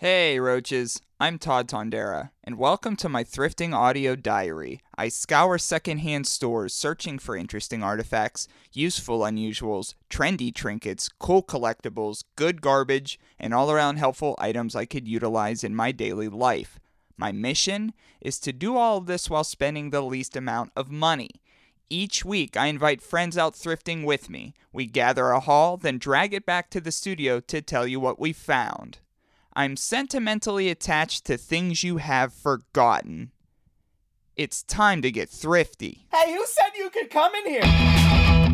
Hey, roaches. I'm Todd Tondera, and welcome to my thrifting audio diary. I scour secondhand stores searching for interesting artifacts, useful unusuals, trendy trinkets, cool collectibles, good garbage, and all around helpful items I could utilize in my daily life. My mission is to do all of this while spending the least amount of money. Each week, I invite friends out thrifting with me. We gather a haul, then drag it back to the studio to tell you what we found. I'm sentimentally attached to things you have forgotten. It's time to get thrifty. Hey, who said you could come in here?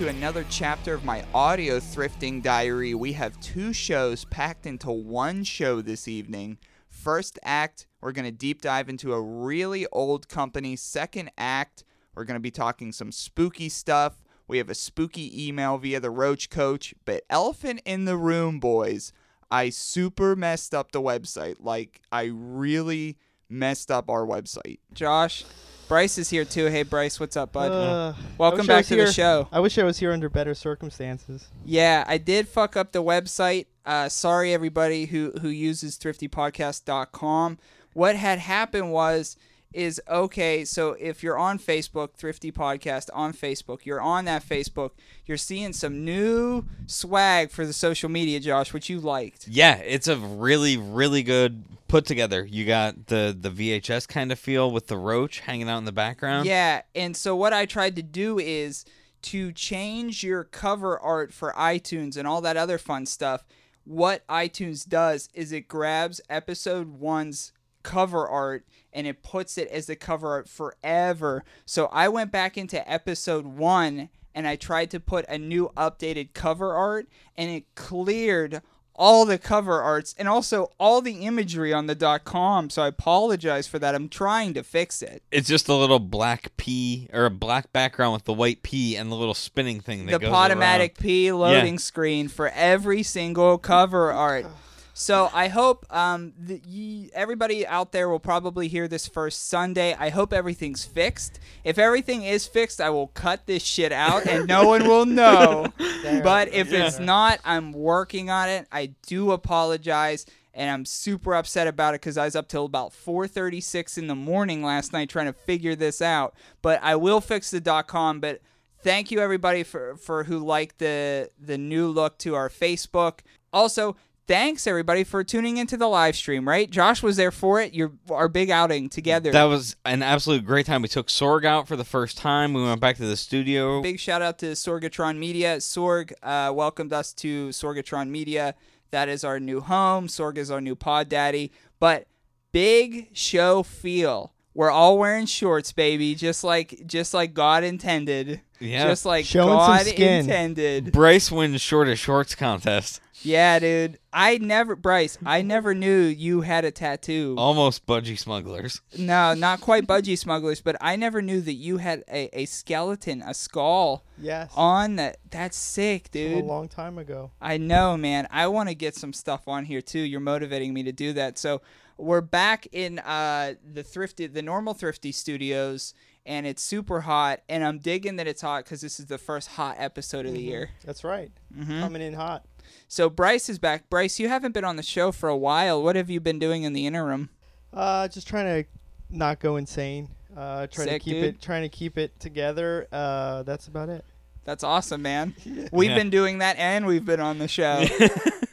To another chapter of my audio thrifting diary. We have two shows packed into one show this evening. First act, we're going to deep dive into a really old company. Second act, we're going to be talking some spooky stuff. We have a spooky email via the Roach Coach. But elephant in the room, boys. I super messed up the website. Like, I really messed up our website. Josh, Bryce is here too. Hey, Bryce, what's up, bud? Uh, Welcome I wish I back to the show. I wish I was here under better circumstances. Yeah, I did fuck up the website. Uh, sorry, everybody who who uses thriftypodcast.com. What had happened was is okay. So if you're on Facebook, Thrifty Podcast on Facebook, you're on that Facebook. You're seeing some new swag for the social media, Josh, which you liked. Yeah, it's a really, really good put together. You got the the VHS kind of feel with the roach hanging out in the background. Yeah, and so what I tried to do is to change your cover art for iTunes and all that other fun stuff. What iTunes does is it grabs episode one's cover art and it puts it as the cover art forever. So I went back into episode one and I tried to put a new updated cover art and it cleared all the cover arts and also all the imagery on the dot com so i apologize for that i'm trying to fix it It's just a little black P or a black background with the white P and the little spinning thing that the goes Potomatic around. P loading screen for every single cover art. So I hope um, that ye, everybody out there will probably hear this first Sunday. I hope everything's fixed. If everything is fixed, I will cut this shit out and no one will know. but if it's not, I'm working on it. I do apologize. And I'm super upset about it because I was up till about 4:36 in the morning last night trying to figure this out. But I will fix the dot com. But thank you everybody for for who liked the the new look to our Facebook. Also, thanks everybody for tuning into the live stream. Right, Josh was there for it. Your our big outing together. That was an absolute great time. We took Sorg out for the first time. We went back to the studio. Big shout out to Sorgatron Media. Sorg uh, welcomed us to Sorgatron Media. That is our new home. Sorg is our new pod daddy. But big show feel. We're all wearing shorts, baby, just like just like God intended. Yeah. Just like Showing some God skin. intended. Bryce wins shortest shorts contest. Yeah, dude. I never, Bryce. I never knew you had a tattoo. Almost budgie smugglers. No, not quite budgie smugglers, but I never knew that you had a, a skeleton, a skull Yes. on that. That's sick, From dude. a long time ago. I know, man. I want to get some stuff on here too. You're motivating me to do that. So we're back in uh, the thrifty, the normal thrifty studios, and it's super hot. And I'm digging that it's hot because this is the first hot episode of the year. That's right. Mm-hmm. Coming in hot. So Bryce is back. Bryce, you haven't been on the show for a while. What have you been doing in the interim? Uh, just trying to not go insane. Uh, trying Sick, to keep dude. it, trying to keep it together. Uh, that's about it. That's awesome, man. We've Yeah. been doing that and we've been on the show.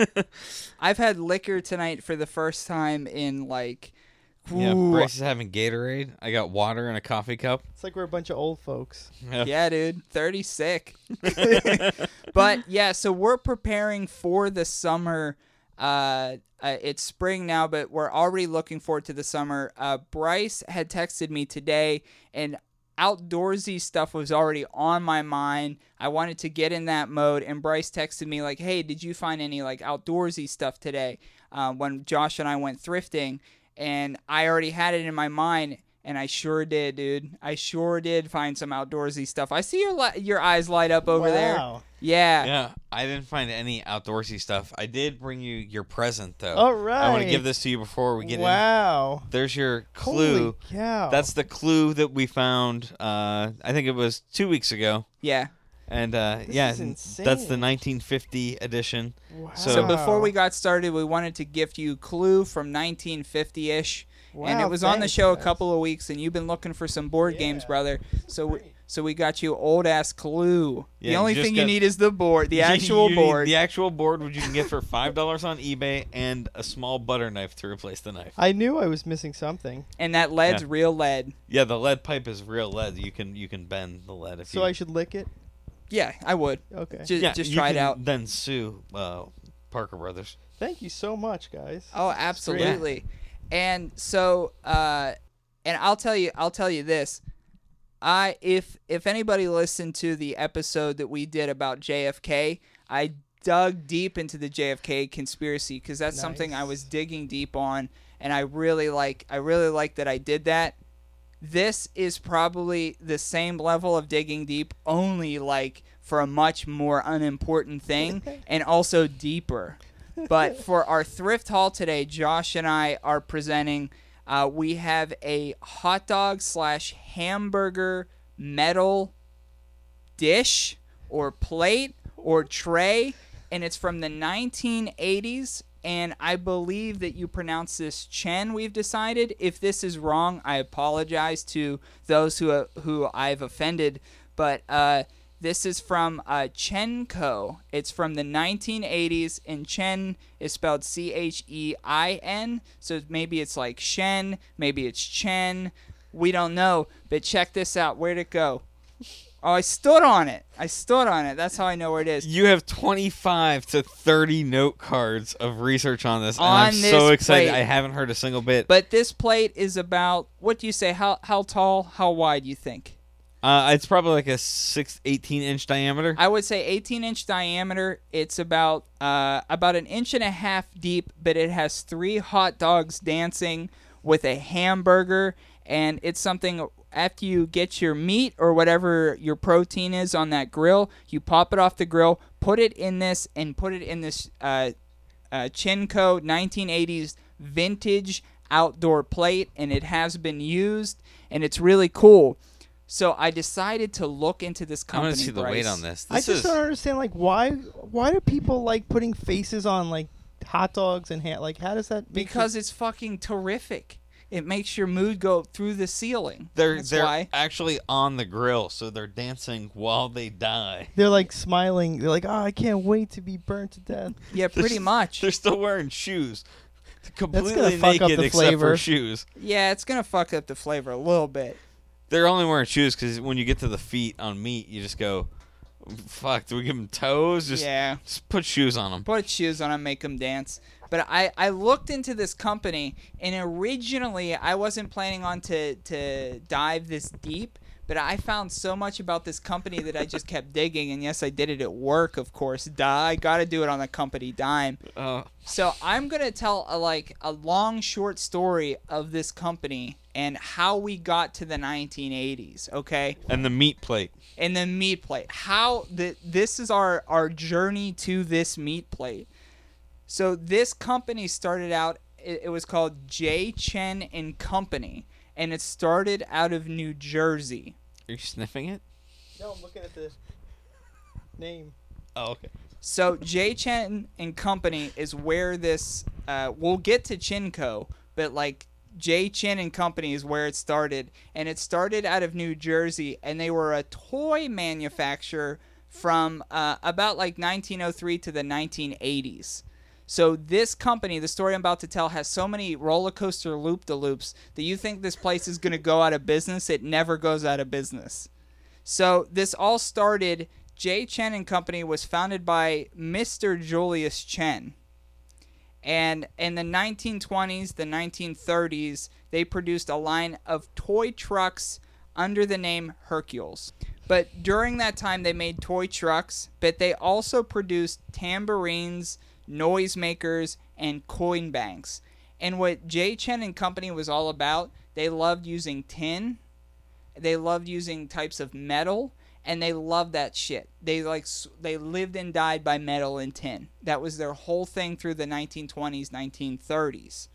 I've had liquor tonight for the first time in like Yeah, Bryce is having Gatorade. I got water in a coffee cup. It's like we're a bunch of old folks. yeah, dude, 30 sick. but yeah, so we're preparing for the summer. Uh, uh, it's spring now, but we're already looking forward to the summer. Uh, Bryce had texted me today, and outdoorsy stuff was already on my mind. I wanted to get in that mode, and Bryce texted me like, "Hey, did you find any like outdoorsy stuff today?" Uh, when Josh and I went thrifting, and I already had it in my mind. And I sure did, dude. I sure did find some outdoorsy stuff. I see your li- your eyes light up over there. Wow. Yeah. Yeah, I didn't find any outdoorsy stuff. I did bring you your present though. All right. I want to give this to you before we get in. wow. There's your clue. Holy cow. That's the clue that we found. Uh, I think it was two weeks ago, Yeah. and uh, This yeah, is that's the 1950 edition. wow. so- So before we got started, we wanted to gift you Clue from 1950-ish, and it Wow, was on the thanks, show a couple of weeks, and you've been looking for some board games, brother. So we, so we got you old ass Clue. the only you just thing you need is the board, the actual You board. the actual board, which you can get for five dollars on eBay, and a small butter knife to replace the knife. I knew I was missing something, And that lead's Yeah. real lead. Yeah, the lead pipe is real lead. You can you can bend the lead if so you. I should lick it. Yeah, I would. Okay. Just, yeah, just you try it can out. Then sue uh, Parker Brothers. Thank you so much, guys. Oh, absolutely. And so, uh, and I'll tell you, I'll tell you this. I if if anybody listened to the episode that we did about JFK, I dug deep into the JFK conspiracy because that's something I was digging deep on, and I really like. I really like that I did that. This is probably the same level of digging deep, only like for a much more unimportant thing, and also deeper. But for our thrift haul today, Josh and I are presenting. Uh, we have a hot dog slash hamburger metal dish or plate or tray, and it's from the 1980s. And I believe that you pronounce this Chen. We've decided. If this is wrong, I apologize to those who who I've offended. But uh, this is from uh, Cheinco. It's from the 1980s, and Chen is spelled C H E I N. So maybe it's like Shen, maybe it's Chen. We don't know. But check this out. Where'd it go? Oh, I stood on it. I stood on it. That's how I know where it is. You have 25 to 30 note cards of research on this, and On I'm this so excited. plate. I haven't heard a single bit. But this plate is about what do you say? How how tall? How wide? You think? Uh, it's probably like a six, 18 inch diameter. I would say 18 inch diameter. It's about uh, about an inch and a half deep, but it has three hot dogs dancing with a hamburger, and it's something. After you get your meat or whatever your protein is on that grill, you pop it off the grill, put it in this, and put it in this uh, uh, Cheinco 1980s vintage outdoor plate, and it has been used, and it's really cool. So I decided to look into this I company. want to see the weight on this. I This just is don't understand like why why do people like putting faces on like hot dogs and ha- like how does that make because it's fucking terrific. It makes your mood go through the ceiling. they're That's they're why. actually on the grill, so they're dancing while they die. they're like smiling they're like oh I can't wait to be burnt to death Yeah, pretty much. They're still wearing shoes, completely fuck up naked the except for flavor. shoes. Yeah, it's gonna fuck up the flavor a little bit. They're only wearing shoes because when you get to the feet on meat, you just go, "Fuck." Do we give them toes? Just, yeah, just put shoes on them. put shoes on them. make them dance. But I, I looked into this company, and originally I wasn't planning on to to dive this deep. But I found so much about this company that I just kept digging, and yes, I did it at work, of course. Duh, I got to do it on the company dime. Uh, So I'm gonna tell a like a long short story of this company and how we got to the 1980s. Okay, and the meat plate. and the meat plate. How the this is our our journey to this meat plate. So this company started out. It, it was called J Chein and Company, and it started out of New Jersey. Are you sniffing it? no I'm looking at the name Oh, okay. So J Chein and Company is where this. Uh, we'll get to Cheinco, but like J Chein and Company is where it started, and it started out of New Jersey, and they were a toy manufacturer from uh, about like 1903 to the 1980s. So this company, the story I'm about to tell, has so many roller coaster loop de loops that you think this place is going to go out of business. It never goes out of business. So this all started. J. Chein and Company was founded by Mr. Julius Chein. And in the 1920s, the 1930s, they produced a line of toy trucks under the name Hercules. But during that time, they made toy trucks, but they also produced tambourines, noisemakers, and coin banks. And what J. Chein and Company was all about, they loved using tin, they loved using types of metal, and they loved that shit. They like they lived and died by metal and tin. That was their whole thing through the 1920s, 1930s.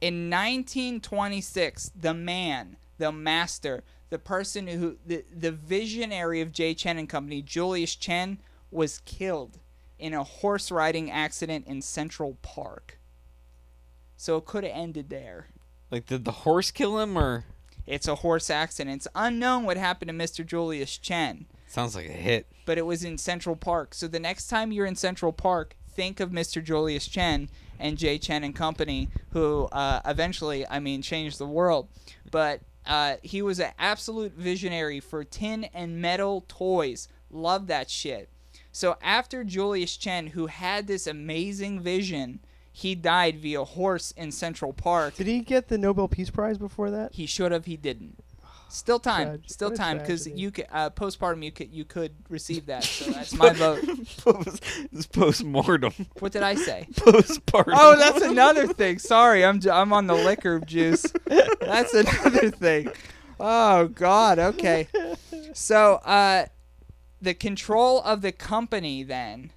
In 1926, the man, the master, the person who the, the visionary of J. Chein and Company, Julius Chein, was killed in a horse riding accident in Central Park. So it could have ended there. Like, did the horse kill him, or It's a horse accident. It's unknown what happened to Mr. Julius Chein, sounds like a hit? but it was in Central Park. So the next time you're in Central Park, think of Mr. Julius Chein and Jay Chein and Company, who uh, eventually, I mean, changed the world. But uh, he was an absolute visionary for tin and metal toys. Love that shit. So after Julius Chein, who had this amazing vision, he died via horse in Central Park. Did he get the Nobel Peace Prize before that? He should have. He didn't. Still time. Trag- Still what a time because tragedy. you could uh, postpartum. You could you could receive that. So that's my vote. Post, it's post mortem. What did I say? Postpartum. Oh, that's another thing. Sorry, I'm j- I'm on the liquor juice. That's another thing. Oh God. Okay. So uh, the control of the company then,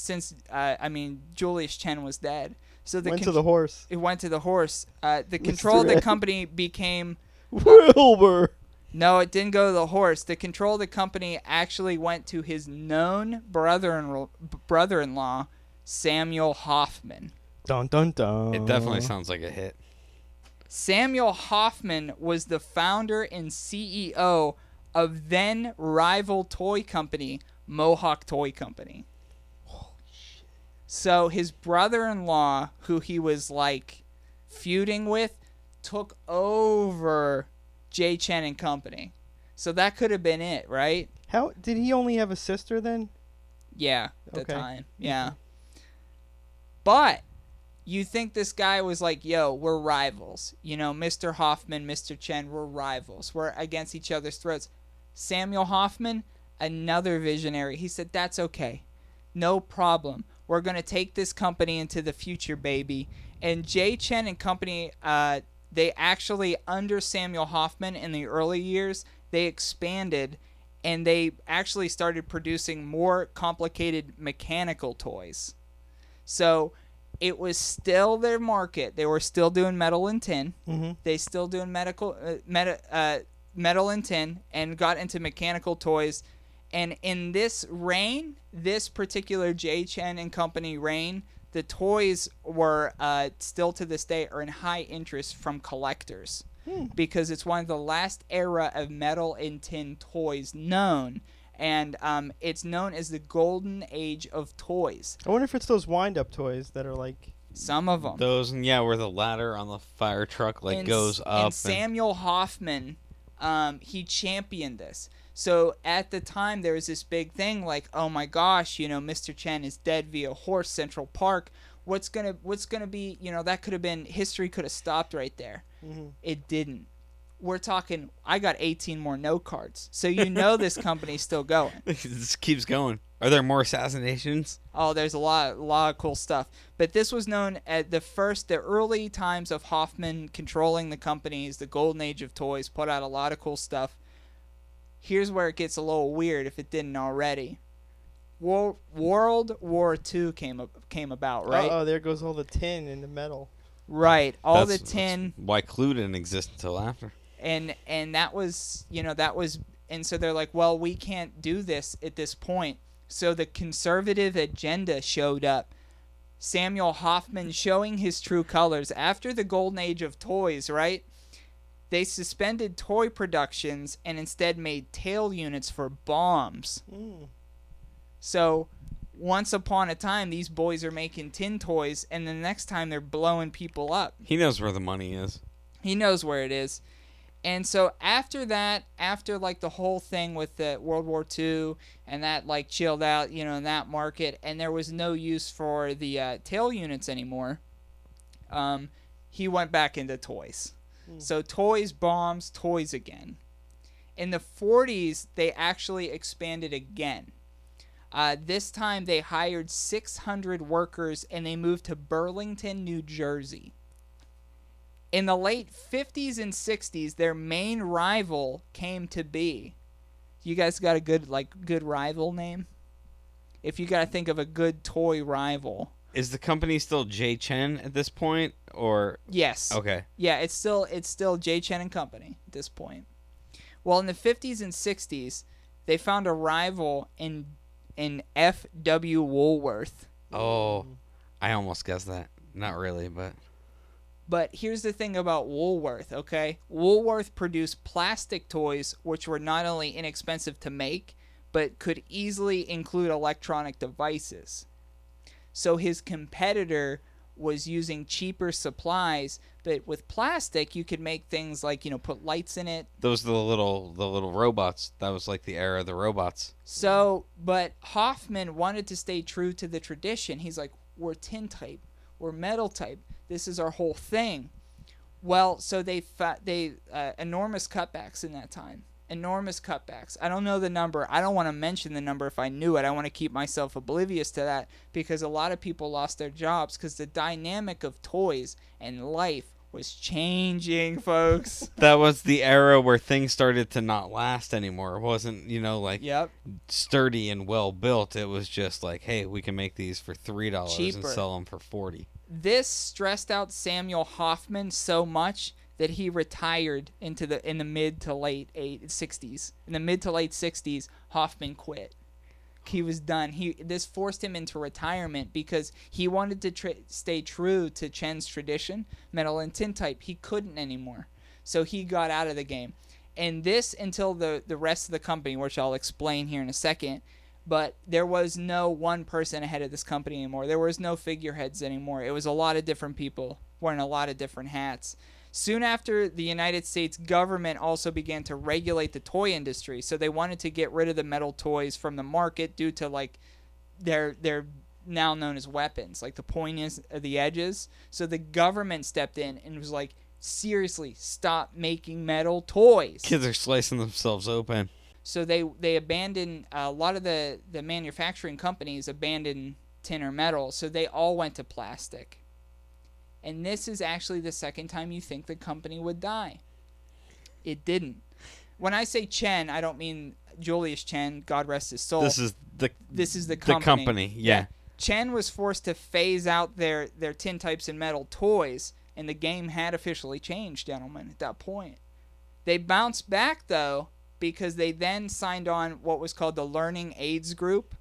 since uh, I mean Julius Chein was dead, so the Went con- to the horse. it went to the horse. Uh, the control of the company became Wilbur. No, it didn't go to the horse. The control of the company actually went to his known brother-in- brother-in-law, Samuel Hoffman. Dun dun dun. It definitely sounds like a hit. Samuel Hoffman was the founder and CEO of then rival toy company Mohawk Toy Company. So his brother-in-law, who he was like feuding with, took over J. Chein and Company. So that could have been it, right? How did he only have a sister then? Yeah, at the Okay. time. Yeah. But you think this guy was like, yo, we're rivals. You know, Mr. Hoffman, Mr. Chein, we're rivals. We're against each other's throats. Samuel Hoffman, another visionary, he said, that's okay. No problem. We're going to take this company into the future, baby. And Jay Chein and Company, uh, they actually, under Samuel Hoffman in the early years, they expanded and they actually started producing more complicated mechanical toys. So it was still their market. They were still doing metal and tin. Mm-hmm. They still doing medical uh, meta, uh, metal and tin and got into mechanical toys. And in this reign, this particular J Chein and Company reign, the toys were uh, still to this day are in high interest from collectors because it's one of the last era of metal and tin toys known. And um, it's known as the golden age of toys. I wonder if it's those wind-up toys that are like. Some of them. Those and yeah, where the ladder on the fire truck like and, goes up. And and- Samuel Hoffman, um, he championed this. So at the time, there was this big thing like, oh my gosh, you know, Mr. Chein is dead via horse Central Park. What's gonna What's gonna be? You know, that could have been history. Could have stopped right there. Mm-hmm. It didn't. We're talking. I got 18 more note cards, so you know this company's still going. this keeps going. Are there more assassinations? Oh, there's a lot, a lot of cool stuff. But this was known at the first, the early times of Hoffman controlling the companies, the golden age of toys, put out a lot of cool stuff. Here's where it gets a little weird if it didn't already. War, World War II came up, came about, right? Oh, there goes all the tin and the metal. Right, all That's- the that's tin Why Clue didn't exist until after. and and that was you know that was and so they're like well we can't do this at this point so the conservative agenda showed up samuel hoffman showing his true colors after the golden age of toys right they suspended toy productions and instead made tail units for bombs Mm. so once upon a time these boys are making tin toys and the next time they're blowing people up He knows where the money is. he knows where it is. And so after that, after like the whole thing with the World War II and that like chilled out, you know, in that market, and there was no use for the uh, tail units anymore, um, he went back into toys. So toys, bombs, toys again. In the 40s, they actually expanded again. Uh, this time, they hired 600 workers and they moved to Burlington, New Jersey. In the late 50s and 60s, their main rival came to be. You guys got a good like good rival name? If you got to think of a good toy rival. Is the company still J Chein at this point, or Yes. okay? Yeah, it's still it's still J. Chein and Company at this point. Well, in the 50s and 60s, they found a rival in in F.W. Woolworth. Oh, I almost guessed that. Not really, but But here's the thing about Woolworth, okay? Woolworth produced plastic toys which were not only inexpensive to make, but could easily include electronic devices. So his competitor was using cheaper supplies, but with plastic you could make things like, you know, put lights in it, those are the little the little robots. That was like the era of the robots. So, but Hoffman wanted to stay true to the tradition. He's like, we're tin type, we're metal type. This is our whole thing. Well, so they fa- they uh, enormous cutbacks in that time. Enormous cutbacks. I don't know the number. I don't want to mention the number if I knew it. I want to keep myself oblivious to that because a lot of people lost their jobs because the dynamic of toys and life was changing, folks. That was the era where things started to not last anymore. It wasn't, you know, like yep. sturdy and well built. It was just like, hey, we can make these for three dollars and sell them for forty. this stressed out Samuel Hoffman so much that he retired into the in the mid to late eight, 60s. In the mid to late 60s, Hoffman quit. He was done. He this forced him into retirement because he wanted to stay true to Chein's tradition, metal and tin type. He couldn't anymore, so he got out of the game. And this until the the rest of the company, which I'll explain here in a second, but there was no one person ahead of this company anymore. There was no figureheads anymore. It was a lot of different people wearing a lot of different hats. Soon after, the United States government also began to regulate the toy industry. So they wanted to get rid of the metal toys from the market due to like they're they're now known as weapons, like the pointiness of uh, the edges. So the government stepped in and was like, seriously, stop making metal toys. Kids are slicing themselves open. So they they abandoned uh, a lot of the the manufacturing companies abandoned tin or metal, so they all went to plastic. And this is actually the second time you think the company would die. It didn't. When I say Chein, I don't mean Julius Chein, God rest his soul. This is the This is the company. the company. company. Yeah. Chein was forced to phase out their, their tin types and metal toys, and the game had officially changed, gentlemen, at that point. They bounced back, though, because they then signed on what was called the Learning Aids Group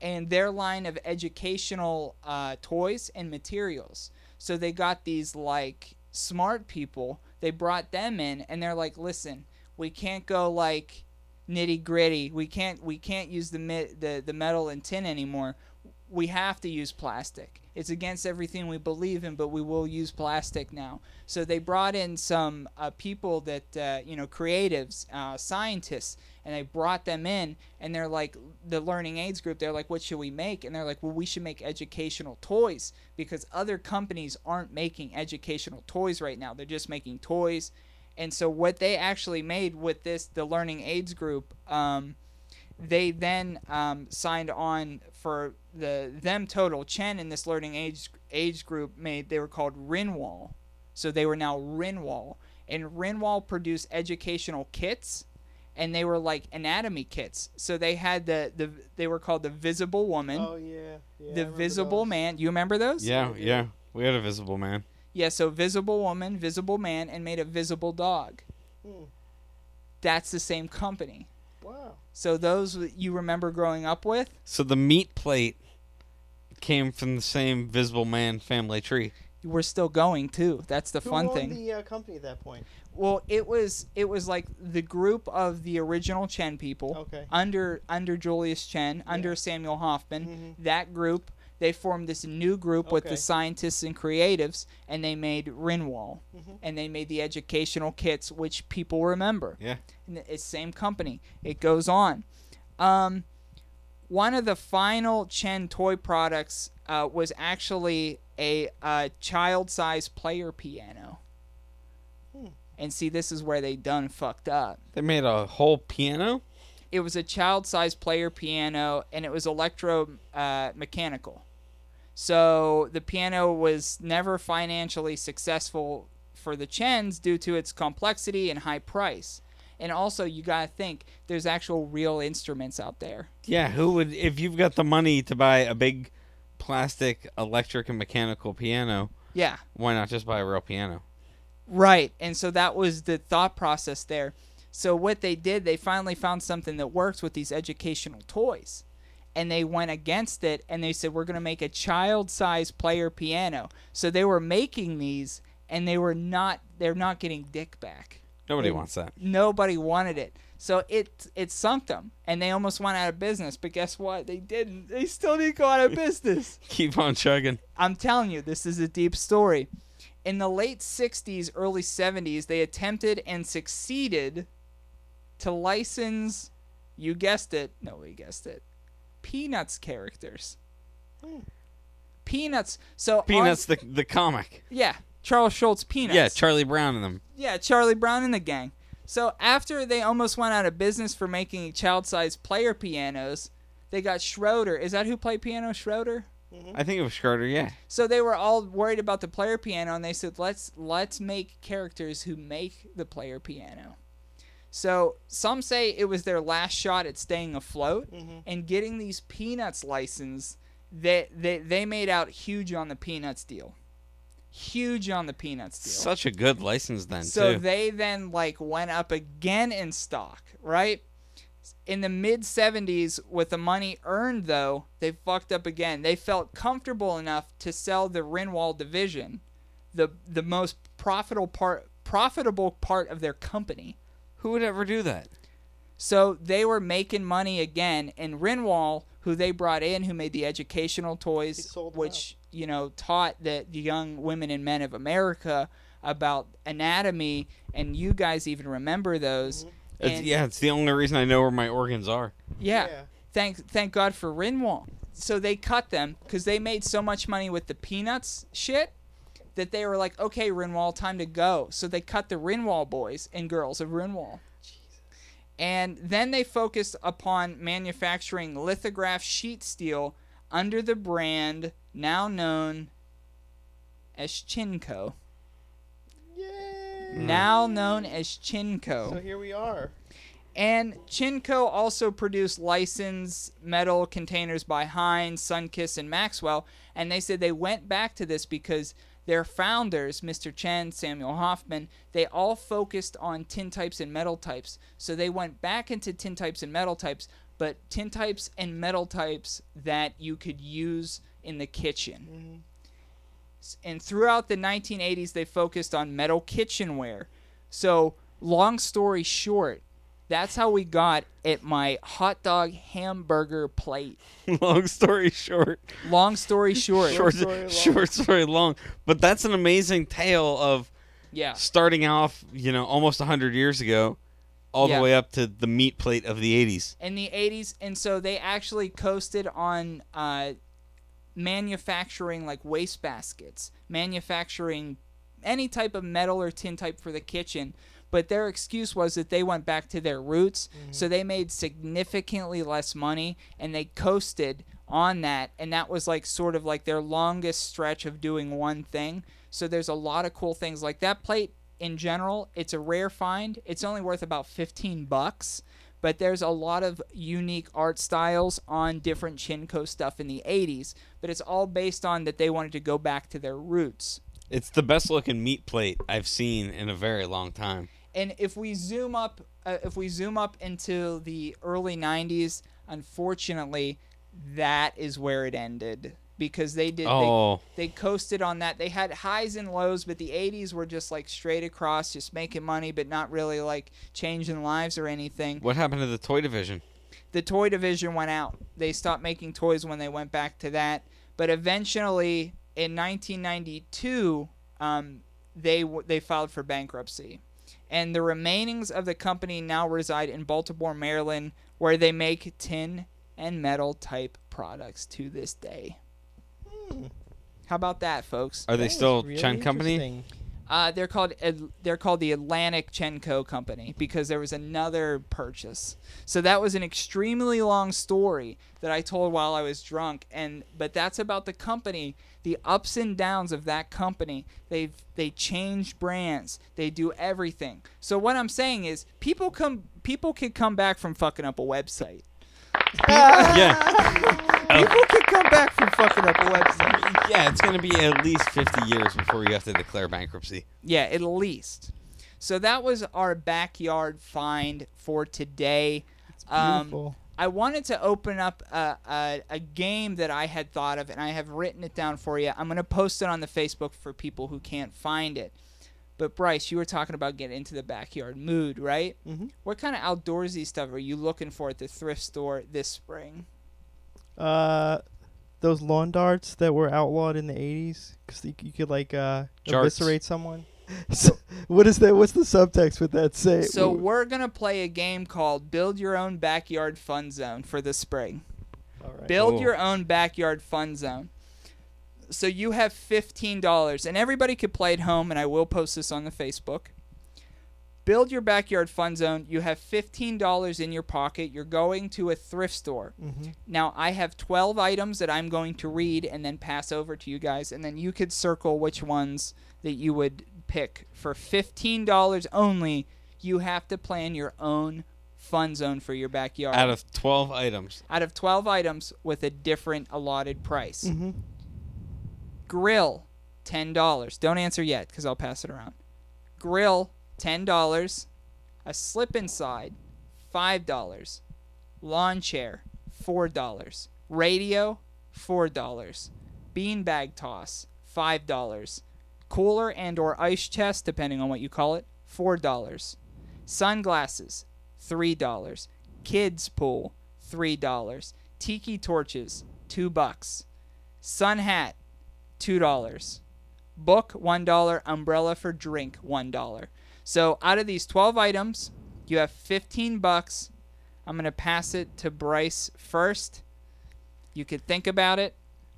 and their line of educational uh, toys and materials. So they got these, like, smart people. They brought them in, and they're like, listen, we can't go, like, nitty gritty. We can't we can't use the the the metal and tin anymore. We have to use plastic. It's against everything we believe in, but we will use plastic now. So they brought in some uh, people that uh, you know, creatives, uh, scientists, and they brought them in, and they're like the Learning Aids group. They're like, "What should we make?" And they're like, "Well, we should make educational toys because other companies aren't making educational toys right now. They're just making toys." And so what they actually made with this, the Learning Aids group, um, they then um, signed on for the them total. Chein and this Learning Age Age group made they were called Renwal, so they were now Renwal, and Renwal produced educational kits, and they were like anatomy kits. So they had the the they were called the Visible Woman, Oh yeah. yeah the Visible those. Man. You remember those? Yeah, yeah. We had a visible man. Yeah, so visible woman, visible man, and made a visible dog. Hmm. That's the same company. Wow. So those you remember growing up with? So the meat plate came from the same visible man family tree. We're still going too. That's the Who fun owned thing. the uh, company at that point? Well, it was it was like the group of the original Chein people Okay. under under Julius Chein, under Samuel Hoffman. Mhm. That group they formed this new group with the scientists and creatives, and they made Renwal, Mhm. and they made the educational kits, which people remember. Yeah. And it's the same company. It goes on. Um, one of the final Chein toy products uh, was actually a uh, child-sized player piano. Hmm. And see, this is where they done fucked up. They made a whole piano. It was a child-sized player piano, and it was electro uh, mechanical. So the piano was never financially successful for the Cheins due to its complexity and high price. And also, you gotta think there's actual real instruments out there. Yeah, who would if you've got the money to buy a big plastic electric and mechanical piano, Yeah, why not just buy a real piano? Right. And so that was the thought process there. So what they did, they finally found something that works with these educational toys. And they went against it and they said we're going to make a child-sized player piano. So they were making these and they were not they're not getting dick back. Nobody wants that. Nobody wanted it. So it it sunk them and they almost went out of business, but guess what? They didn't. They still didn't go out of business. Keep on chugging. I'm telling you, this is a deep story. In the late 60s, early 70s, they attempted and succeeded to license, you guessed it, nobody guessed it, Peanuts characters. Hmm. Peanuts. So on- Peanuts, the the comic. yeah, Charles Schulz Peanuts. Yeah, Charlie Brown and them. Yeah, Charlie Brown and the gang. So after they almost went out of business for making child-sized player pianos, they got Schroeder. Is that who played piano? Schroeder. Mm-hmm. I think it was Schroeder. Yeah. So they were all worried about the player piano, and they said, "Let's let's make characters who make the player piano." So some say it was their last shot at staying afloat mm-hmm. and getting these Peanuts license. They, they they made out huge on the Peanuts deal, huge on the Peanuts deal. Such a good license then So too. they then like went up again in stock, right? In the mid 70s, with the money earned though, they fucked up again. They felt comfortable enough to sell the Renwal division, the the most profitable part profitable part of their company. Who would ever do that? So they were making money again, and Renwal, who they brought in, who made the educational toys, sold them which you know taught the, the young women and men of America about anatomy, and you guys even remember those. Mm-hmm. It's, And- yeah, it's the only reason I know where my organs are. yeah. Yeah. Thank thank God for Renwal. So they cut them because they made so much money with the peanuts shit that they were like, okay, Renwal, time to go. So they cut the Renwal boys and girls of Renwal. And then they focused upon manufacturing lithograph sheet steel under the brand now known as Cheinco. Yay! Hmm. Now known as Cheinco. So here we are. And Chinco also produced licensed metal containers by Heinz, Sunkist, and Maxwell. And they said they went back to this because their founders, Mr. Chein, Samuel Hoffman, they all focused on tin types and metal types. So they went back into tin types and metal types, but tin types and metal types that you could use in the kitchen. S- And throughout the 1980s, they focused on metal kitchenware. So, long story short, that's how we got at my hot dog hamburger plate. long story short, Long story short, short, story long. short story long. But that's an amazing tale of yeah, starting off, you know, almost hundred years ago, all Yeah. the way up to the meat plate of the '80s. in the 80s, and so they actually coasted on uh, manufacturing like waste baskets, manufacturing any type of metal or tin type for the kitchen. But their excuse was that they went back to their roots, so they made significantly less money, and they coasted on that, and that was like sort of like their longest stretch of doing one thing. So there's a lot of cool things like that plate in general. It's a rare find. It's only worth about 15 bucks but there's a lot of unique art styles on different Cheinco stuff in the 80s, but it's all based on that they wanted to go back to their roots. It's the best looking meat plate I've seen in a very long time. And if we zoom up uh, if we zoom up into the early 90s, unfortunately, that is where it ended because they did they, Oh, they coasted on that. They had highs and lows, but the 80s were just like straight across, just making money, but not really like changing lives or anything. what happened to the toy division? the toy division went out. They stopped making toys when they went back to that. But eventually, in 1992, um, they they filed for bankruptcy, and the remainings of the company now reside in Baltimore, Maryland, where they make tin and metal type products to this day. How about that, folks? Are they That is still really Chein Company? Uh, they're called they're called the Atlantic Cheinco Company because there was another purchase. So that was an extremely long story that I told while I was drunk, and but that's about the company, the ups and downs of that company. They've they change brands, they do everything. So what I'm saying is, people come people can come back from fucking up a website. Yeah, People can come back from fucking up a website. yeah. It's gonna be at least fifty years before you have to declare bankruptcy. Yeah, at least. So that was our backyard find for today. Um, Beautiful. I wanted to open up a, a, a game that I had thought of, and I have written it down for you. I'm going to post it on the Facebook for people who can't find it. But Bryce, you were talking about getting into the backyard mood, right? Mhm. What kind of outdoorsy stuff are you looking for at the thrift store this spring? Uh, those lawn darts that were outlawed in the '80s, because you, you could like uh Jarts. eviscerate someone. So, what is that? What's the subtext with that say? So Wh- we're gonna play a game called Build Your Own Backyard Fun Zone for the spring. All right. Build Cool. your own backyard fun zone. So you have fifteen dollars, and everybody could play at home, and I will post this on the Facebook. Build your backyard fun zone. You have fifteen dollars in your pocket. You're going to a thrift store. Mhm. Now I have twelve items that I'm going to read and then pass over to you guys, and then you could circle which ones that you would pick for fifteen dollars only. You have to plan your own fun zone for your backyard Out of twelve items, out of 12 items with a different allotted price. Mhm. Grill, $10. Don't answer yet because I'll pass it around. Grill, $10. A slip inside, $5. Lawn chair, $4. Radio, $4. Beanbag toss, $5. Cooler and or ice chest, depending on what you call it, $4. Sunglasses, $3. Kids pool, $3. Tiki torches, 2 bucks. Sun hat, two dollars. Book one dollar. Umbrella for drink one dollar. So out of these twelve items, you have fifteen bucks. I'm gonna pass it to Bryce first. You could think about it.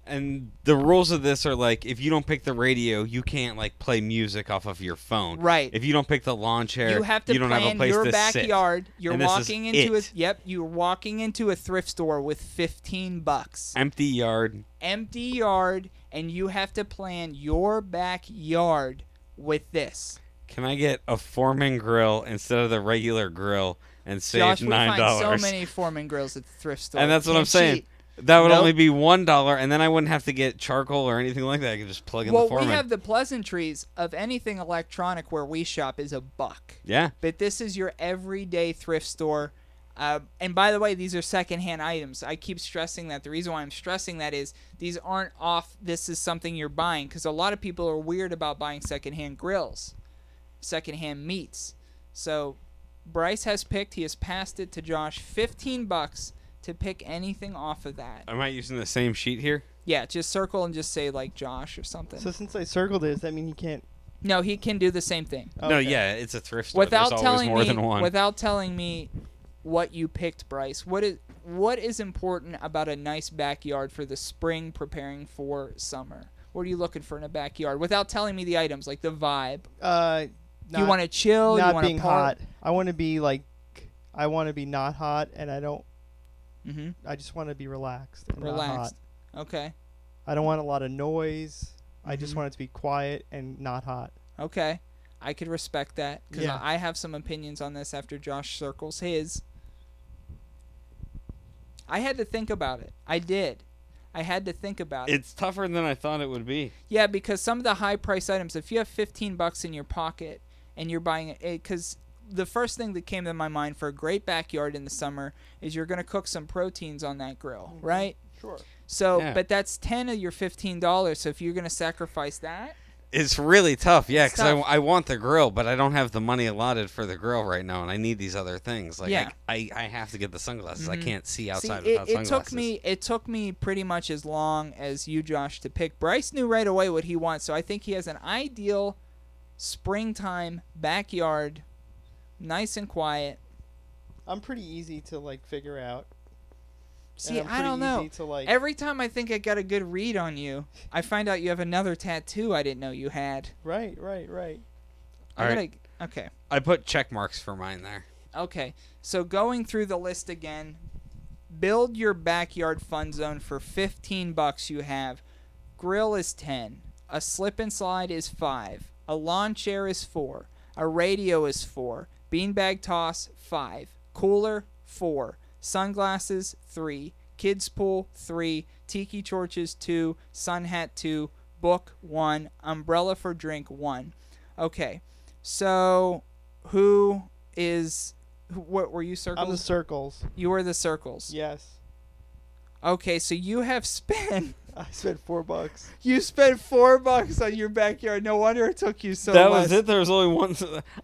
and the rules of this are like if you don't pick the radio, you can't like play music off of your phone. Right. If you don't pick the lawn chair, You have to don't plan have a place your to sit. backyard. You're And walking into it. a yep. You're walking into a thrift store with fifteen bucks. Empty yard. empty yard and you have to plan your backyard with this. Can I get a Foreman grill instead of the regular grill and save Josh, we nine find dollars? so many Foreman grills at the thrift store. and that's what I'm saying. cheat. That would Nope. only be one dollar, and then I wouldn't have to get charcoal or anything like that. I could just plug in Well, the Foreman. we have the pleasantries of anything electronic where we shop is a buck. yeah, But this is your everyday thrift store. Uh, and by the way, these are secondhand items. I keep stressing that. The reason why I'm stressing that is these aren't off. This is something you're buying because a lot of people are weird about buying secondhand grills, secondhand meats. So Bryce has picked. He has passed it to Josh. Fifteen bucks to pick anything off of that. am I using the same sheet here? Yeah, just circle and just say like Josh or something. So since I circled it, does that mean he can't? no, he can do the same thing. No, Okay. yeah, it's a thrift store. without There's always telling more me than one. without telling me what you picked Bryce what is what is important about a nice backyard for the spring preparing for summer what are you looking for in a backyard without telling me the items like the vibe Uh, you want to chill you not want being hot. I want to be like, I want to be not hot, and I don't. hmm I just want to be relaxed. And Not hot. relaxed okay I don't want a lot of noise. I just Mhm. want it to be quiet and not hot. okay i could respect that because Yeah. I have some opinions on this after josh circles his i had to think about it i did i had to think about it it's tougher than I thought it would be. Yeah, because some of the high price items, if you have 15 bucks in your pocket and you're buying it, eh, because the first thing that came to my mind for a great backyard in the summer is you're going to cook some proteins on that grill, mm-hmm. right? Sure. So, Yeah. but that's 10 of your $15. So if you're going to sacrifice that, It's really tough, yeah, because I. I want the grill, but I don't have the money allotted for the grill right now, and I need these other things. Like, Yeah. I, I, I have to get the sunglasses. I Mhm. can't see see, outside it, without it sunglasses. took me it took me pretty much as long as you, Josh, to pick. Bryce knew right away what he wants, so I think he has an ideal springtime backyard, nice and quiet. I'm pretty easy to like figure out. See, and I'm don't know. To like, Every time I think I got a good read on you, I find out you have another tattoo I didn't know you had. right, right, right. I All gotta, okay. I put check marks for mine there. Okay, so going through the list again, build your backyard fun zone for 15 bucks you have. Grill is 10. A slip and slide is 5. A lawn chair is 4. A radio is 4. Beanbag toss 5. Cooler 4. Sunglasses 3. Kids pool 3. Tiki torches 2. Sun hat 2. Book 1. Umbrella for drink 1. Okay. So who is what were you circles? I'm the circles. you were the circles. Yes. Okay, so you have spent I spent four bucks. you spent four bucks on your backyard. No wonder it took you so. Long. That less. was it. There was only one.